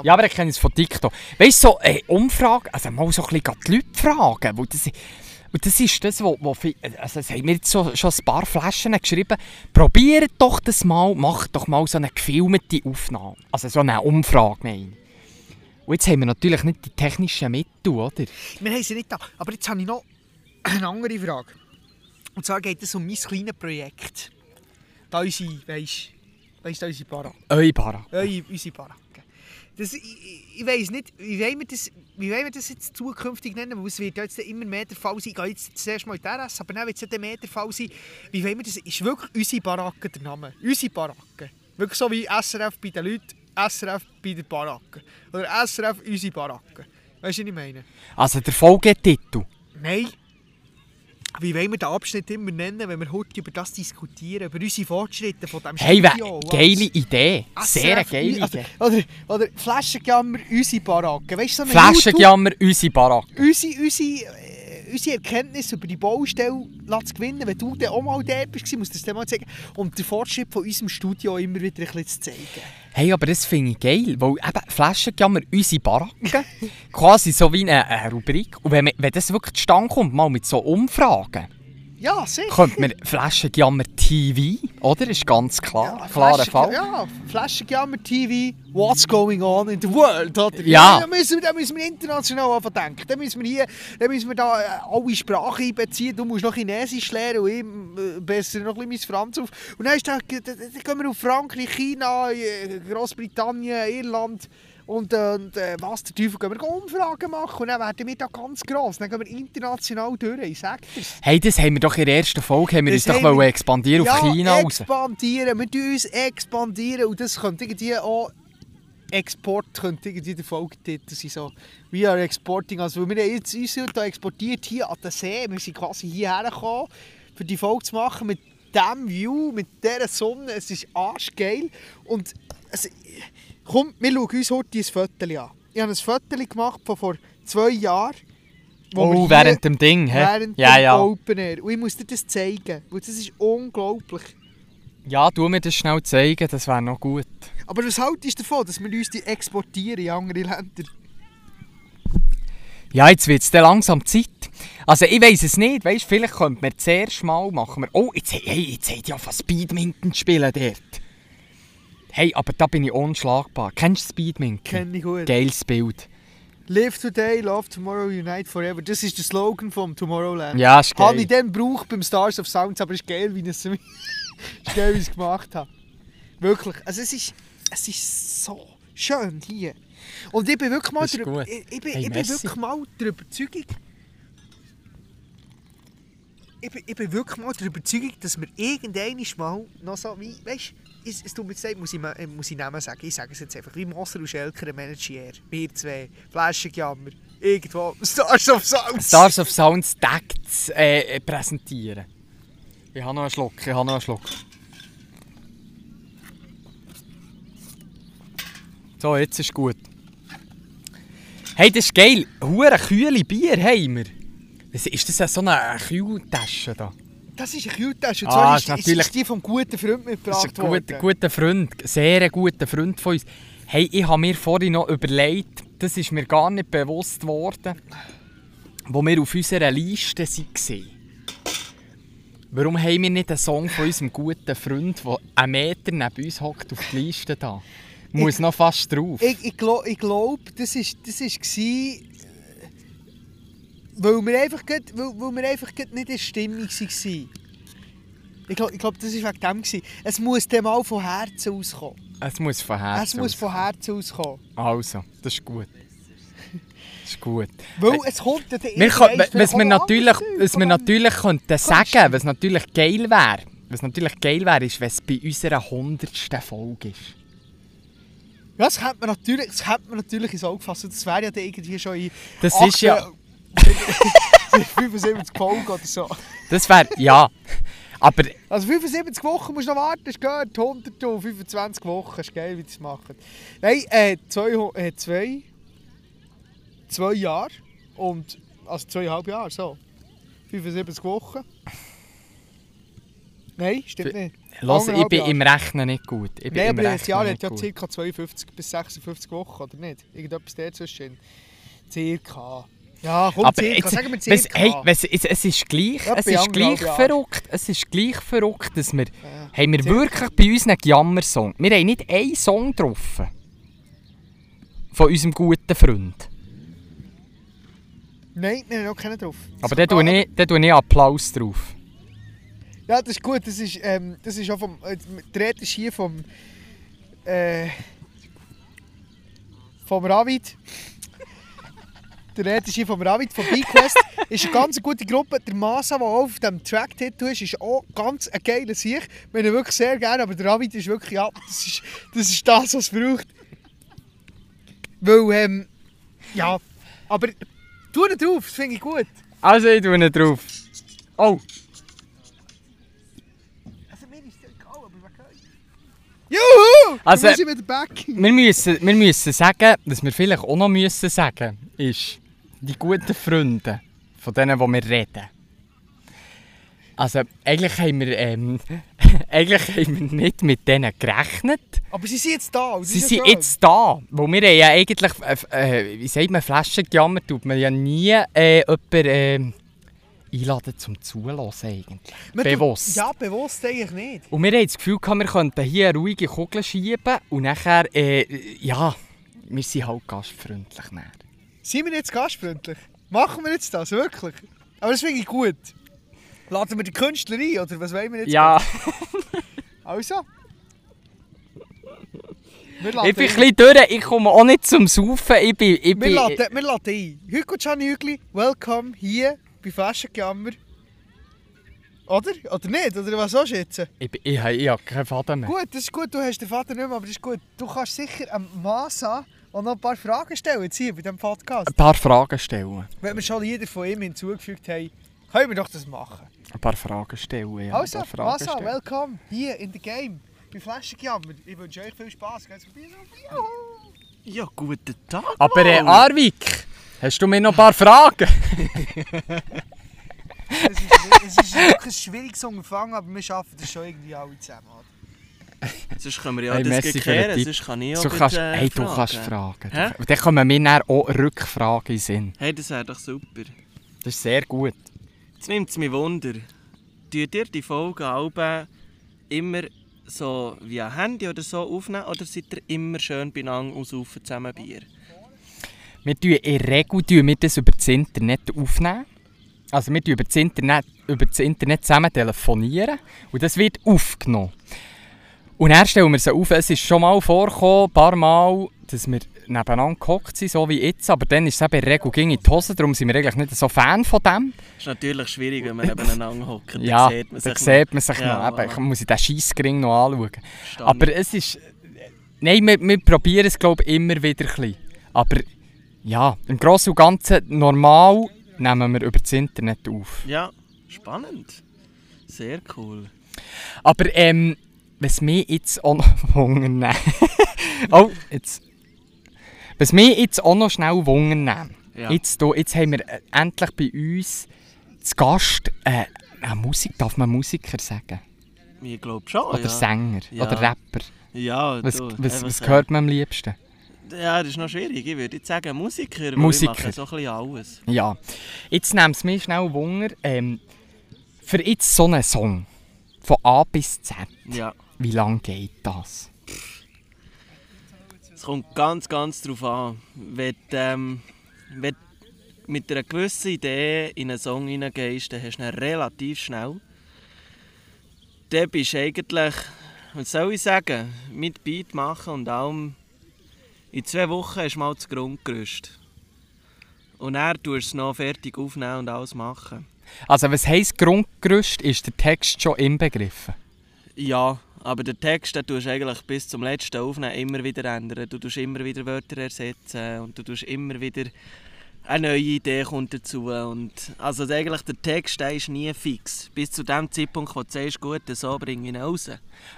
Ja, aber ich kenne es von TikTok. Weißt du, so eine Umfrage, also mal so ein bisschen die Leute fragen. Weil das, und das ist das, wo, wo vi- also haben mir jetzt so, schon ein paar Flaschen geschrieben, probiert doch das mal, macht doch mal so eine gefilmte Aufnahme. Also so eine Umfrage, meine ich. Und jetzt haben wir natürlich nicht die technischen Mittel, oder? Wir haben sie nicht da. Aber jetzt habe ich noch eine andere Frage. Und zwar geht es um mein kleines Projekt. Da unsere, weisst du, unsere Baracke. Eure Para. Eure, unsere Baracke. Das, ich ich, weiss nicht, wie wollen, wir das, wie wollen wir das jetzt zukünftig nennen, weil es wird jetzt immer mehr der Fall sein. Ich gehe jetzt zuerst mal in die RS, aber dann wird es ja mehr der Fall sein. Wie wollen wir das, ist wirklich unsere Baracke der Name? Unsere Baracke. Wirklich so wie SRF bei den Leuten, SRF bei der Baracke. Oder SRF unsere Baracke. Weißt du, was ich meine? Also der Folgetitel. Nein. Wie wollen wir den Abschnitt immer nennen, wenn wir heute über das diskutieren, über unsere Fortschritte von diesem Hey, Studio? we- geile Idee. Sehr SRF, geile also, Idee. Oder, oder Flaschenjammer, unsere Baracke. Weißt du, so Flaschenjammer, unsere Baracke. YouTube- Unsere, unsere, unsere Erkenntnis über die Baustelle zu gewinnen, wenn du dann auch mal dort bist, musst du das dann mal zeigen. Und den Fortschritt von unserem Studio immer wieder ein bisschen zu zeigen. Hey, aber das finde ich geil, weil eben Flaschenjammer unsere Baracke, quasi so wie eine, eine Rubrik. Und wenn, wenn das wirklich zustande kommt, mal mit so Umfragen, Ja, sicher. könnte man Flaschenjammer TV, oder? Ist ganz klar, klarer Flaschen- Fall. Ja, Flaschenjammer TV, what's going on in the world, oder? Ja. Da müssen, wir- da müssen wir international anfangen denken. Da müssen wir hier, da müssen wir da äh, alle Sprachen einbeziehen. Du musst noch Chinesisch lernen und ich äh, besser noch ein bisschen mein Franz auf. Und dann, ist da, da, da gehen wir auf Frankreich, China, äh, Großbritannien, Irland und, äh, und äh, was der Teufel, gehen wir Umfragen machen und dann werden wir da ganz gross. Dann gehen wir international durch, ich sag dir's. Hey, das haben wir doch in der ersten Folge, haben wir Das uns doch wir- expandieren auf ja, China raus. expandieren. Wir tun uns expandieren und das könnte irgendwie auch Export könnte irgendwie der Folgetitel sein. So, we are exporting. Also, wir haben jetzt uns hier exportiert hier an den See. Wir sind quasi hierher gekommen, für die Folge zu machen mit diesem View, mit dieser Sonne. Es ist arschgeil. Und es, komm, wir schauen uns heute ein Foto an. Ich habe ein Foto gemacht von vor zwei Jahren. Oh, hier- während dem Ding, hä? Während Ja, dem ja. Open Air. Und ich muss dir das zeigen, weil das ist unglaublich. Ja, du mir das schnell zeigen, das wäre noch gut. Aber was haltest du davon, dass wir uns die exportieren in andere Länder? Ja, jetzt wird es langsam Zeit. Also ich weiß es nicht, weißt, vielleicht könnte man zuerst mal machen. Wir, oh, jetzt, hey, jetzt hat ja von Speedminton spielen dort. Hey, aber da bin ich unschlagbar. Kennst du Speedminton? Kenne ich gut. Geiles Bild. Live today, love tomorrow, unite forever. Das ist der Slogan vom Tomorrowland. Ja, ist Habe ich geil. den gebraucht beim Stars of Sounds, aber es ist geil, wie ich es, ist geil, wie ich es gemacht habe. Wirklich. Also es ist, es ist so schön hier. Und ich bin wirklich mal, gut. ich, ich bin, Hey, ich bin wirklich mal der Überzeugung, ich bin, ich bin wirklich mal der Überzeugung, dass wir irgendwann mal noch so wie, weißt es, es tut mir leid, muss ich, äh, muss ich Namen sagen, ich sage es jetzt einfach, wie Moser und Schelker, Manager, wir zwei, Flaschenjammer, irgendwo, Stars of Sounds. Stars of Sounds deckt äh, präsentieren. Ich habe noch einen Schluck, ich habe noch einen Schluck. So, jetzt ist gut. Hey, das ist geil. Hure kühle Bier haben wir. Ist das so eine Kühltasche da? Das ist ein Kühltasche. Und Ah, zwar ist ist, natürlich- ist die vom guten Freund Das mitgebracht ist ein guter, worden. guter Freund, sehr guter Freund von uns. Hey, ich habe mir vorhin noch überlegt, das ist mir gar nicht bewusst geworden, wo wir auf unserer Liste waren. Warum haben wir nicht einen Song von unserem guten Freund, der einen Meter neben uns hockt, auf die Liste da? Muss noch fast drauf. Ich, ich, ich glaube, das war ist, das ist weil wir einfach, grad, weil, weil wir einfach nicht in der Stimmung waren. Ich glaube, ich glaub, das war wegen dem. Gewesen. Es muss dem mal von Herzen auskommen. es muss von Herzen es muss von. Herzen auskommen. Also, das ist gut. Das ist gut. Weil es kommt ja der was wir natürlich, was wir natürlich könnten sagen, was natürlich geil wäre, was natürlich geil wäre, ist, wenn es bei unserer hundertsten Folge ist. Ja, das könnte man natürlich, das könnte man natürlich ins Auge fassen. Das wäre ja irgendwie schon in Das acht- ist ja, 75 Folgen oder so. das wäre, ja. Aber Also 75 Wochen musst du noch warten, du gehört? 100 und 25 Wochen, ist geil, wie die das machen. Nein, äh, zwei, äh, zwei, zwei Jahre und, also zweieinhalb Jahre, so. 75 Wochen. Nein, stimmt nicht. los, ich bin Jahre. im Rechnen nicht gut. Ich bin Nein, aber das Jahr hat ja ca. 52 bis 56 Wochen, oder nicht? Irgendetwas dazwischen. Circa. Ja, komm, Aber circa, jetzt, sagen wir circa. hey, weiss, es, es ist gleich, Etwa es ist gleich verrückt, es ist gleich verrückt, dass wir, Ja, haben wir circa. wirklich bei unseren Jammer-Song, wir haben nicht einen Song drauf. Von unserem guten Freund. Nein, wir haben noch keinen drauf. Aber da tue ich, tue ich Applaus drauf. Ja, das ist gut. Das ist, ähm, das ist auch vom. Äh, der Rede ist hier vom. Äh, vom Ravid. Der Rede ist hier vom Ravid, vom Bequest. ist eine ganz gute Gruppe. Der Masa, der auch auf dem Track-Titel ist, ist auch ganz ein geiler Sieg. Wir haben ihn wirklich sehr gerne, aber der Ravid ist wirklich. Ja, das ist das, ist das was es braucht. Weil, ähm. Ja, aber. Tu ihn drauf, das finde ich gut. Also ich tue ihn drauf. Oh, Also, mir ist es egal, aber wer kann? Juhu! Also- wir sind wieder back. wir müssen, wir müssen sagen, was wir vielleicht auch noch müssen sagen, ist, die guten Freunde, von denen, die wir reden. Also, eigentlich haben wir, ähm, eigentlich haben wir nicht mit denen gerechnet. Aber sie sind jetzt da. Sie ist sind jetzt da. Wo wir haben ja eigentlich, äh, äh, wie sagt man, Flaschen gejammert, tut man ja nie äh, jemanden äh, einladen zum Zulassen eigentlich. Tun- bewusst. Ja, bewusst eigentlich nicht. Und wir haben das Gefühl, gehabt, wir könnten hier eine ruhige Kugel schieben und nachher, äh, ja, wir sind halt gastfreundlich. Dann. Sind wir jetzt gastfreundlich? Machen wir jetzt das, wirklich? Aber das finde ich gut. Laden wir die Künstler ein, oder was wollen wir jetzt? Ja, Also. Wir laden, ich bin ein bisschen durch, ich komme auch nicht zum Saufen. Ich bin, ich wir laden, wir laden ein. Hugo Hügli, welcome hier bei Flaschengejammer. Oder? Oder nicht? Oder was sollst du jetzt? Ich, ich, ich, habe keinen Faden mehr. Gut, das ist gut, du hast den Vater nicht mehr, aber das ist gut. Du kannst sicher am Masa auch noch ein paar Fragen stellen jetzt hier bei diesem Podcast. Ein paar Fragen stellen. Wenn wir schon Lieder von ihm hinzugefügt haben, können wir doch das machen. Ein paar Fragen stellen, ja. also, Fragen Masa, stellen. welcome hier in the game. Bei Flaschenjammer. Ich wünsche euch viel Spass. Geht's vorbei? Ja, guten Tag. Aber äh, Mann. Arvik, hast du mir noch ein paar Fragen? Es ist, es ist wirklich ein schwieriges Unterfangen, aber wir schaffen das schon irgendwie alle zusammen. Sonst können wir ja Hey, das merci für den kehren, Tipp. sonst kann ich auch Du gut, kannst, äh, hey, du fragen. kannst fragen. Hä? Und dann kommen mir dann auch Rückfragen in Sinn. Hey, das wäre doch super. Das ist sehr gut. Jetzt nimmt es mich Wunder. Tut ihr die Folgen alle immer so via Handy oder so aufnehmen oder seid ihr immer schön beieinander aussaufen zusammen Bier? Wir tun in der Regel tun wir das über das Internet aufnehmen. Also wir tun über das Internet, über das Internet zusammen telefonieren und das wird aufgenommen. Und dann stellen wir sie auf. Es ist schon mal vorgekommen, ein paar Mal, dass wir nebeneinander gehockt sind, so wie jetzt. Aber dann ist es eben Regel ging in die Hose, darum sind wir eigentlich nicht so Fan von dem. ist natürlich schwierig, wenn man nebeneinander hockt. Dann ja, sieht man sich sieht man sich Ja, noch. Eben, ich muss ich den Scheissgring noch anschauen. noch. Aber es ist... Nein, wir, wir probieren es glaube ich immer wieder ein bisschen. Aber ja, im Großen und Ganzen normal nehmen wir über das Internet auf. Ja, spannend. Sehr cool. Aber ähm, was mich jetzt auch noch wundern Oh, jetzt... Was mich jetzt auch noch schnell wundern Ja. jetzt, hier, jetzt haben wir äh, endlich bei uns zu Gast äh, eine Musik, darf man Musiker sagen? Ich glaube schon. Oder ja. Sänger? Ja. Oder Rapper? Ja, Was, du, was, was gehört man am liebsten? Ja, das ist noch schwierig. Ich würde jetzt sagen Musiker, Musiker. ich mache so ein bisschen alles. Ja. Jetzt nimmt es mich schnell Wunder, ähm, für jetzt so einen Song, von A bis Z, Ja. Wie lange geht das? Es kommt ganz, ganz darauf an. Wenn, du, ähm, wenn du mit einer gewissen Idee in einen Song hineingehst, dann hast du ihn relativ schnell. Dann bist du eigentlich, was soll ich sagen, mit Beat machen und allem. In zwei Wochen hast du mal das Grundgerüst. Und dann tust es noch fertig aufnehmen und alles machen. Also was heisst Grundgerüst? Ist der Text schon inbegriffen? Ja, aber den Text den tust du eigentlich bis zum letzten Aufnehmen immer wieder ändern. Du tust immer wieder Wörter ersetzen und du tust immer wieder eine neue Idee kommt dazu. Und also eigentlich der Text der ist nie fix. Bis zu dem Zeitpunkt, wo du sagst, gut, so bringe ich ihn raus.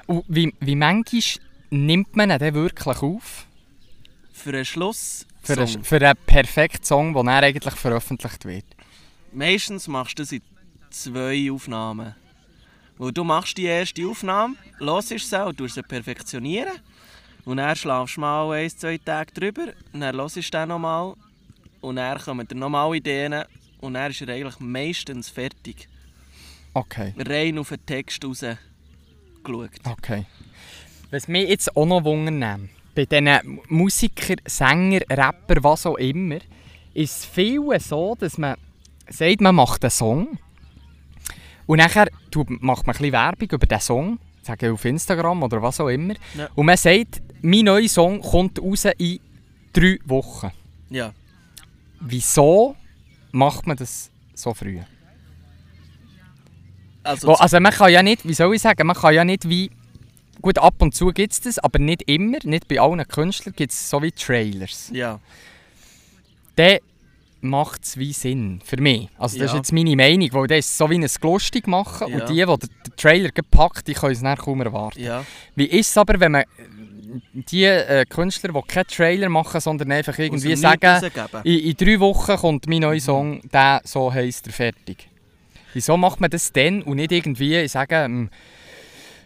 Und wie, wie manchmal nimmt man ihn wirklich auf? Für einen Schluss. Für, einen, für einen perfekten Song, der dann eigentlich veröffentlicht wird. Meistens machst du das in zwei Aufnahmen. Weil du machst die erste Aufnahme, hörst sie und tust sie perfektionieren. Und dann schlafst du mal ein, zwei Tage drüber, und dann hörst du den nochmal. Und dann kommen dann nochmal Ideen. Und dann ist er eigentlich meistens fertig. Okay, Rein auf den Text raus geschaut. okay. Was mich jetzt auch noch wundern bei diesen Musikern, Sänger, Rapper, was auch immer, ist es viel so, dass man sagt, man macht einen Song und nachher macht man ein bisschen Werbung über diesen Song, sagen auf Instagram oder was auch immer, Ja. und man sagt, mein neuer Song kommt raus in drei Wochen. Ja. Wieso macht man das so früh? Also, also man kann ja nicht, wie soll ich sagen, man kann ja nicht wie... Gut, ab und zu gibt es das, aber nicht immer, nicht bei allen Künstlern gibt es so wie Trailers. ja. Dann macht es wie Sinn, für mich. Also das Ja. ist jetzt meine Meinung, weil das ist so wie ein lustig machen Ja. und die, die den, Trailer gepackt die können es dann kaum erwarten. ja. Wie ist es aber, wenn man die äh, Künstler, die keinen Trailer machen, sondern einfach irgendwie sagen, in, in drei Wochen kommt mein neuer Song, der so heisst er fertig. Wieso macht man das dann und nicht irgendwie, ich sage, am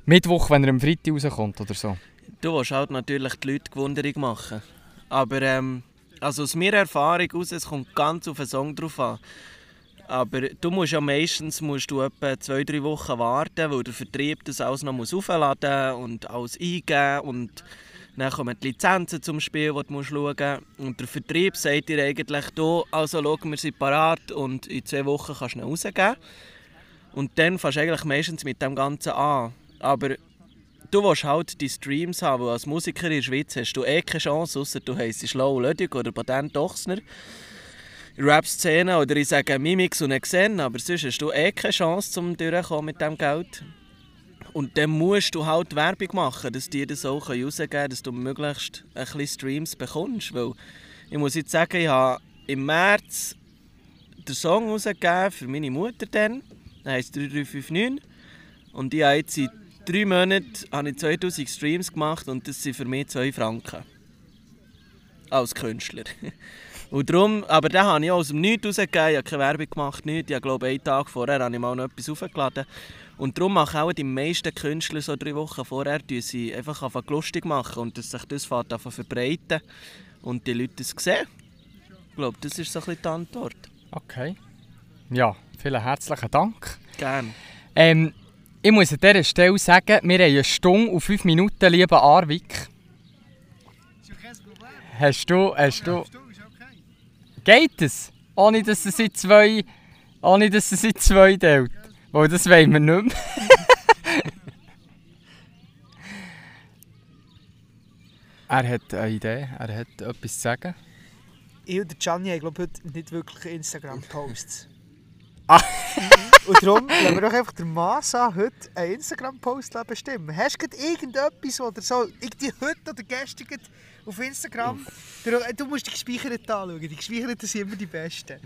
Mittwoch, wenn er am Freitag rauskommt oder so? Du willst halt natürlich die Leute gewunderig machen. Aber ähm, also aus meiner Erfahrung aus, es kommt ganz auf den Song drauf an. Aber du musst ja meistens musst du etwa zwei, drei Wochen warten, weil der Vertrieb das alles noch muss aufladen und alles eingeben und dann kommen die Lizenzen zum Spiel, die du schauen musst. Und der Vertrieb sagt dir eigentlich, du, also schau, wir sind parat und in zwei Wochen kannst du ihn rausgeben. Und dann fängst du eigentlich meistens mit dem Ganzen an. Aber du willst halt die Streams haben, als Musiker in der Schweiz hast du eh keine Chance, außer du heisst Low Lödig oder Patent Ochsner. Rap-Szene oder ich sage Mimix und Xen, aber sonst hast du eh keine Chance, zum durchzukommen mit dem Geld. Und dann musst du halt Werbung machen, dass die das auch rausgeben können, dass du möglichst ein bisschen Streams bekommst. Weil ich muss jetzt sagen, ich habe im März den Song rausgegeben für meine Mutter dann. Der heisst 3359. Und ich habe jetzt in drei Monaten habe ich 2000 Streams gemacht und das sind für mich 2 Franken. Als Künstler. Und darum, aber den habe ich auch aus dem Nichts rausgegeben, ich habe keine Werbung gemacht, nichts. Ich glaube, einen Tag vorher habe ich mal noch etwas aufgeladen. Und darum machen auch die meisten Künstler so drei Wochen vorher, die sie einfach einfach lustig machen und dass sich das fährt einfach verbreiten und die Leute es sehen. Ich glaube, das ist so ein bisschen die Antwort. Okay. Ja, vielen herzlichen Dank. Gerne. Ähm, ich muss an dieser Stelle sagen, wir haben eine Stunde und fünf Minuten, lieber Arvik. Hast du, hast du... Geht es? Ohne dass es in zwei... Ohne dass es in zwei teilt. Weil das wollen wir nicht mehr. er hat eine Idee, er hat etwas zu sagen. Ich und Gianni haben glaube heute nicht wirklich Instagram-Posts. Ah. und darum lassen wir doch einfach der Masa heute einen Instagram-Post bestimmen. Hast du irgendetwas, oder so, irgendwie heute oder gestern auf Instagram, du, du musst die gespeicherten anschauen, die gespeicherten sind immer die besten.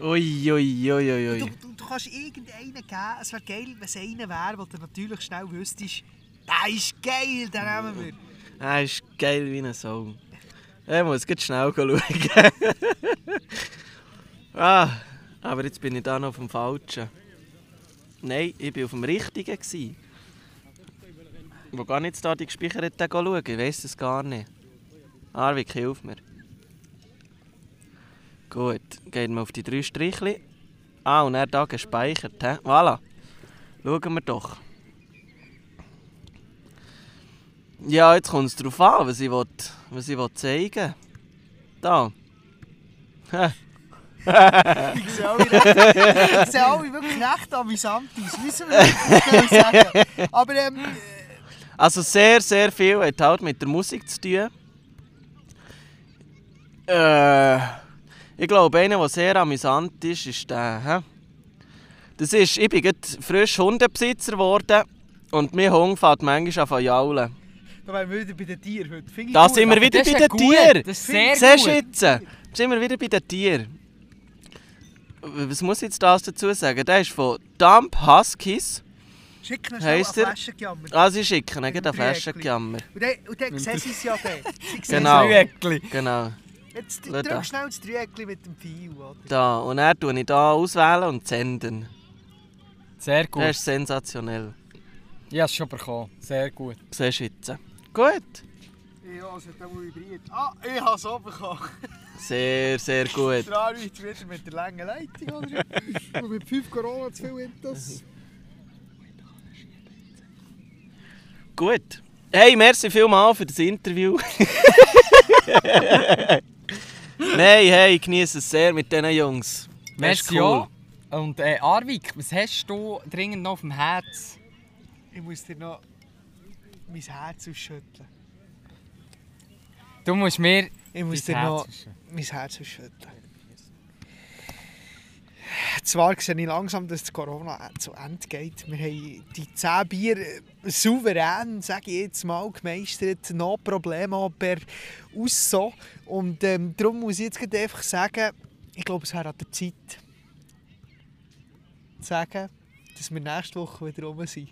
Ui, ui, ui, ui. Du, du, du kannst irgendeinen geben, es wäre geil, wenn es einer wäre, wo du natürlich schnell wüsstest, der ist geil, den nehmen wir. Er ist geil wie ein Sau. Ich muss jetzt schnell schauen. ah, aber jetzt bin ich da noch auf dem Falschen. Nein, ich war auf dem Richtigen. Gewesen. Wo gar nicht da die gespeicherten schauen? Ich weiss es gar nicht. Arvik, hilf mir. Gut, gehen wir auf die drei Strichli. Ah, und er da gespeichert. He? Voilà. Schauen wir doch. Ja, jetzt kommt es darauf an, was ich, will, was ich will zeigen will. Da. Ich sehe alle, recht, ich sehe alle wirklich recht amüsant aus, müssen wir sagen. Aber ähm, Also sehr, sehr viel hat halt mit der Musik zu tun. Äh, ich glaube, einer, der sehr amüsant ist, ist der. He? Das ist, ich bin frisch Hundebesitzer geworden und mein Hund fängt manchmal an zu jaulen. da wären wir wieder bei den Tieren heute. Da sind wir wieder bei den Tieren. Das ist sehr Siehst gut. jetzt? Da sind wir wieder bei den Tieren. Was muss ich jetzt das dazu sagen? Der ist von Dump Huskies. Schick noch Heisst schnell er? eine Flasche gejammert. Ah, sie schicken Mit eine Flasche. Und dann, und dann sehen sie es ja dann. Genau. Dreieckli. Genau. Jetzt drück schnell das Dreieckli mit dem Pfeil. Oder? Da. Und er tue ich da auswählen und senden. Sehr gut. Das ist sensationell. Ich habe es schon bekommen. Sehr gut. Siehst du jetzt? Gut. Ja, es hat auch vibriert. Ah, ich habe es bekommen. Sehr, sehr gut. Der Anruf wieder mit der langen Leitung, oder? Und mit 5 Corona zu viel Intus. Gut. Hey, merci vielmals für das Interview. Nein, hey, ich genieße es sehr mit diesen Jungs. Merci auch. Und äh, Arvik, was hast du dringend noch auf dem Herz? Ich muss dir noch mein Herz ausschütteln. Du musst mir Ich muss dir noch Herz ausschütteln. mein Herz ausschütteln. Zwar sehe ich langsam, dass das Corona zu Ende geht. Wir haben die 10 Bier souverän, sage ich jetzt mal, gemeistert. No Problemo per Usso. Und ähm, darum muss ich jetzt einfach sagen, ich glaube, es wäre an der Zeit, zu sagen, dass wir nächste Woche wieder rum sind.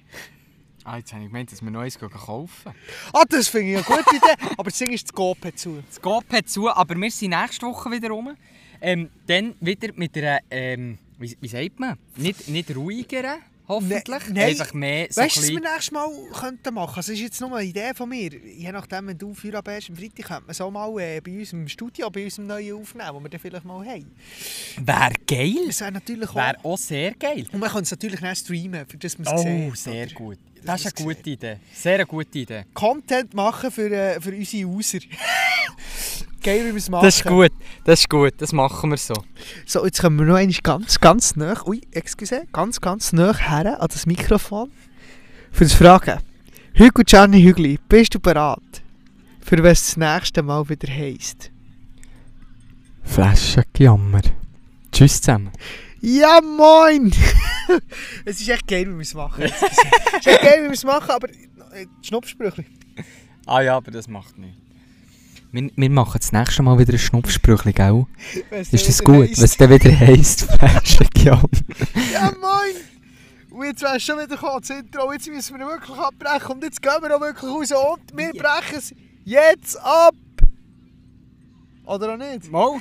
Ah, jetzt habe ich gemeint, dass wir Neues kaufen. Ah, das finde ich eine gute Idee. Aber das Ding ist, das Gope zu. Es geht zu, aber wir sind nächste Woche wieder rum. Ähm, dann wieder mit einer, ähm, wie, wie sagt man? Nicht, nicht ruhigeren, hoffentlich. Ne- nein. Einfach mehr so Weißt du, was wir nächstes Mal könnten machen? Also, das ist jetzt nur eine Idee von mir. Je nachdem, wenn du Feierabend hast am Freitag, könnte man so mal äh, bei uns im Studio, bei unserem neuen aufnehmen, wo wir dann vielleicht mal haben. Wäre geil. Das wäre natürlich auch... Wäre auch sehr geil. Und man kann es natürlich nicht streamen, für das man es Oh, sieht. sehr oder? gut. Das ist eine gute Idee. Sehr eine gute Idee. Content machen für, äh, für unsere User. Geil, wie wir es machen. Das ist gut. Das ist gut. Das machen wir so. So, jetzt kommen wir noch einmal ganz, ganz nah, ui, excuse, ganz, ganz nah her an das Mikrofon. Für das Fragen. Hugo Gianni Hügli, bist du bereit? Für was das nächste Mal wieder heisst? Flaschengejammer. Tschüss zusammen. Ja, moin! es ist echt geil, wie wir es machen. es ist echt geil, wie wir es machen, aber äh, Schnupfsprüche. Ah ja, aber das macht nichts. Wir, wir machen das nächste Mal wieder ein Schnupfsprüchli, gell? Ist das gut? Wenn es dann wieder heisst, Fleischregion. Ja, moin! Und jetzt wärst du schon wieder gekommen, das Intro. Jetzt müssen wir wirklich abbrechen. Und jetzt gehen wir auch wirklich raus. Und wir brechen es jetzt ab! Oder auch nicht? Mal.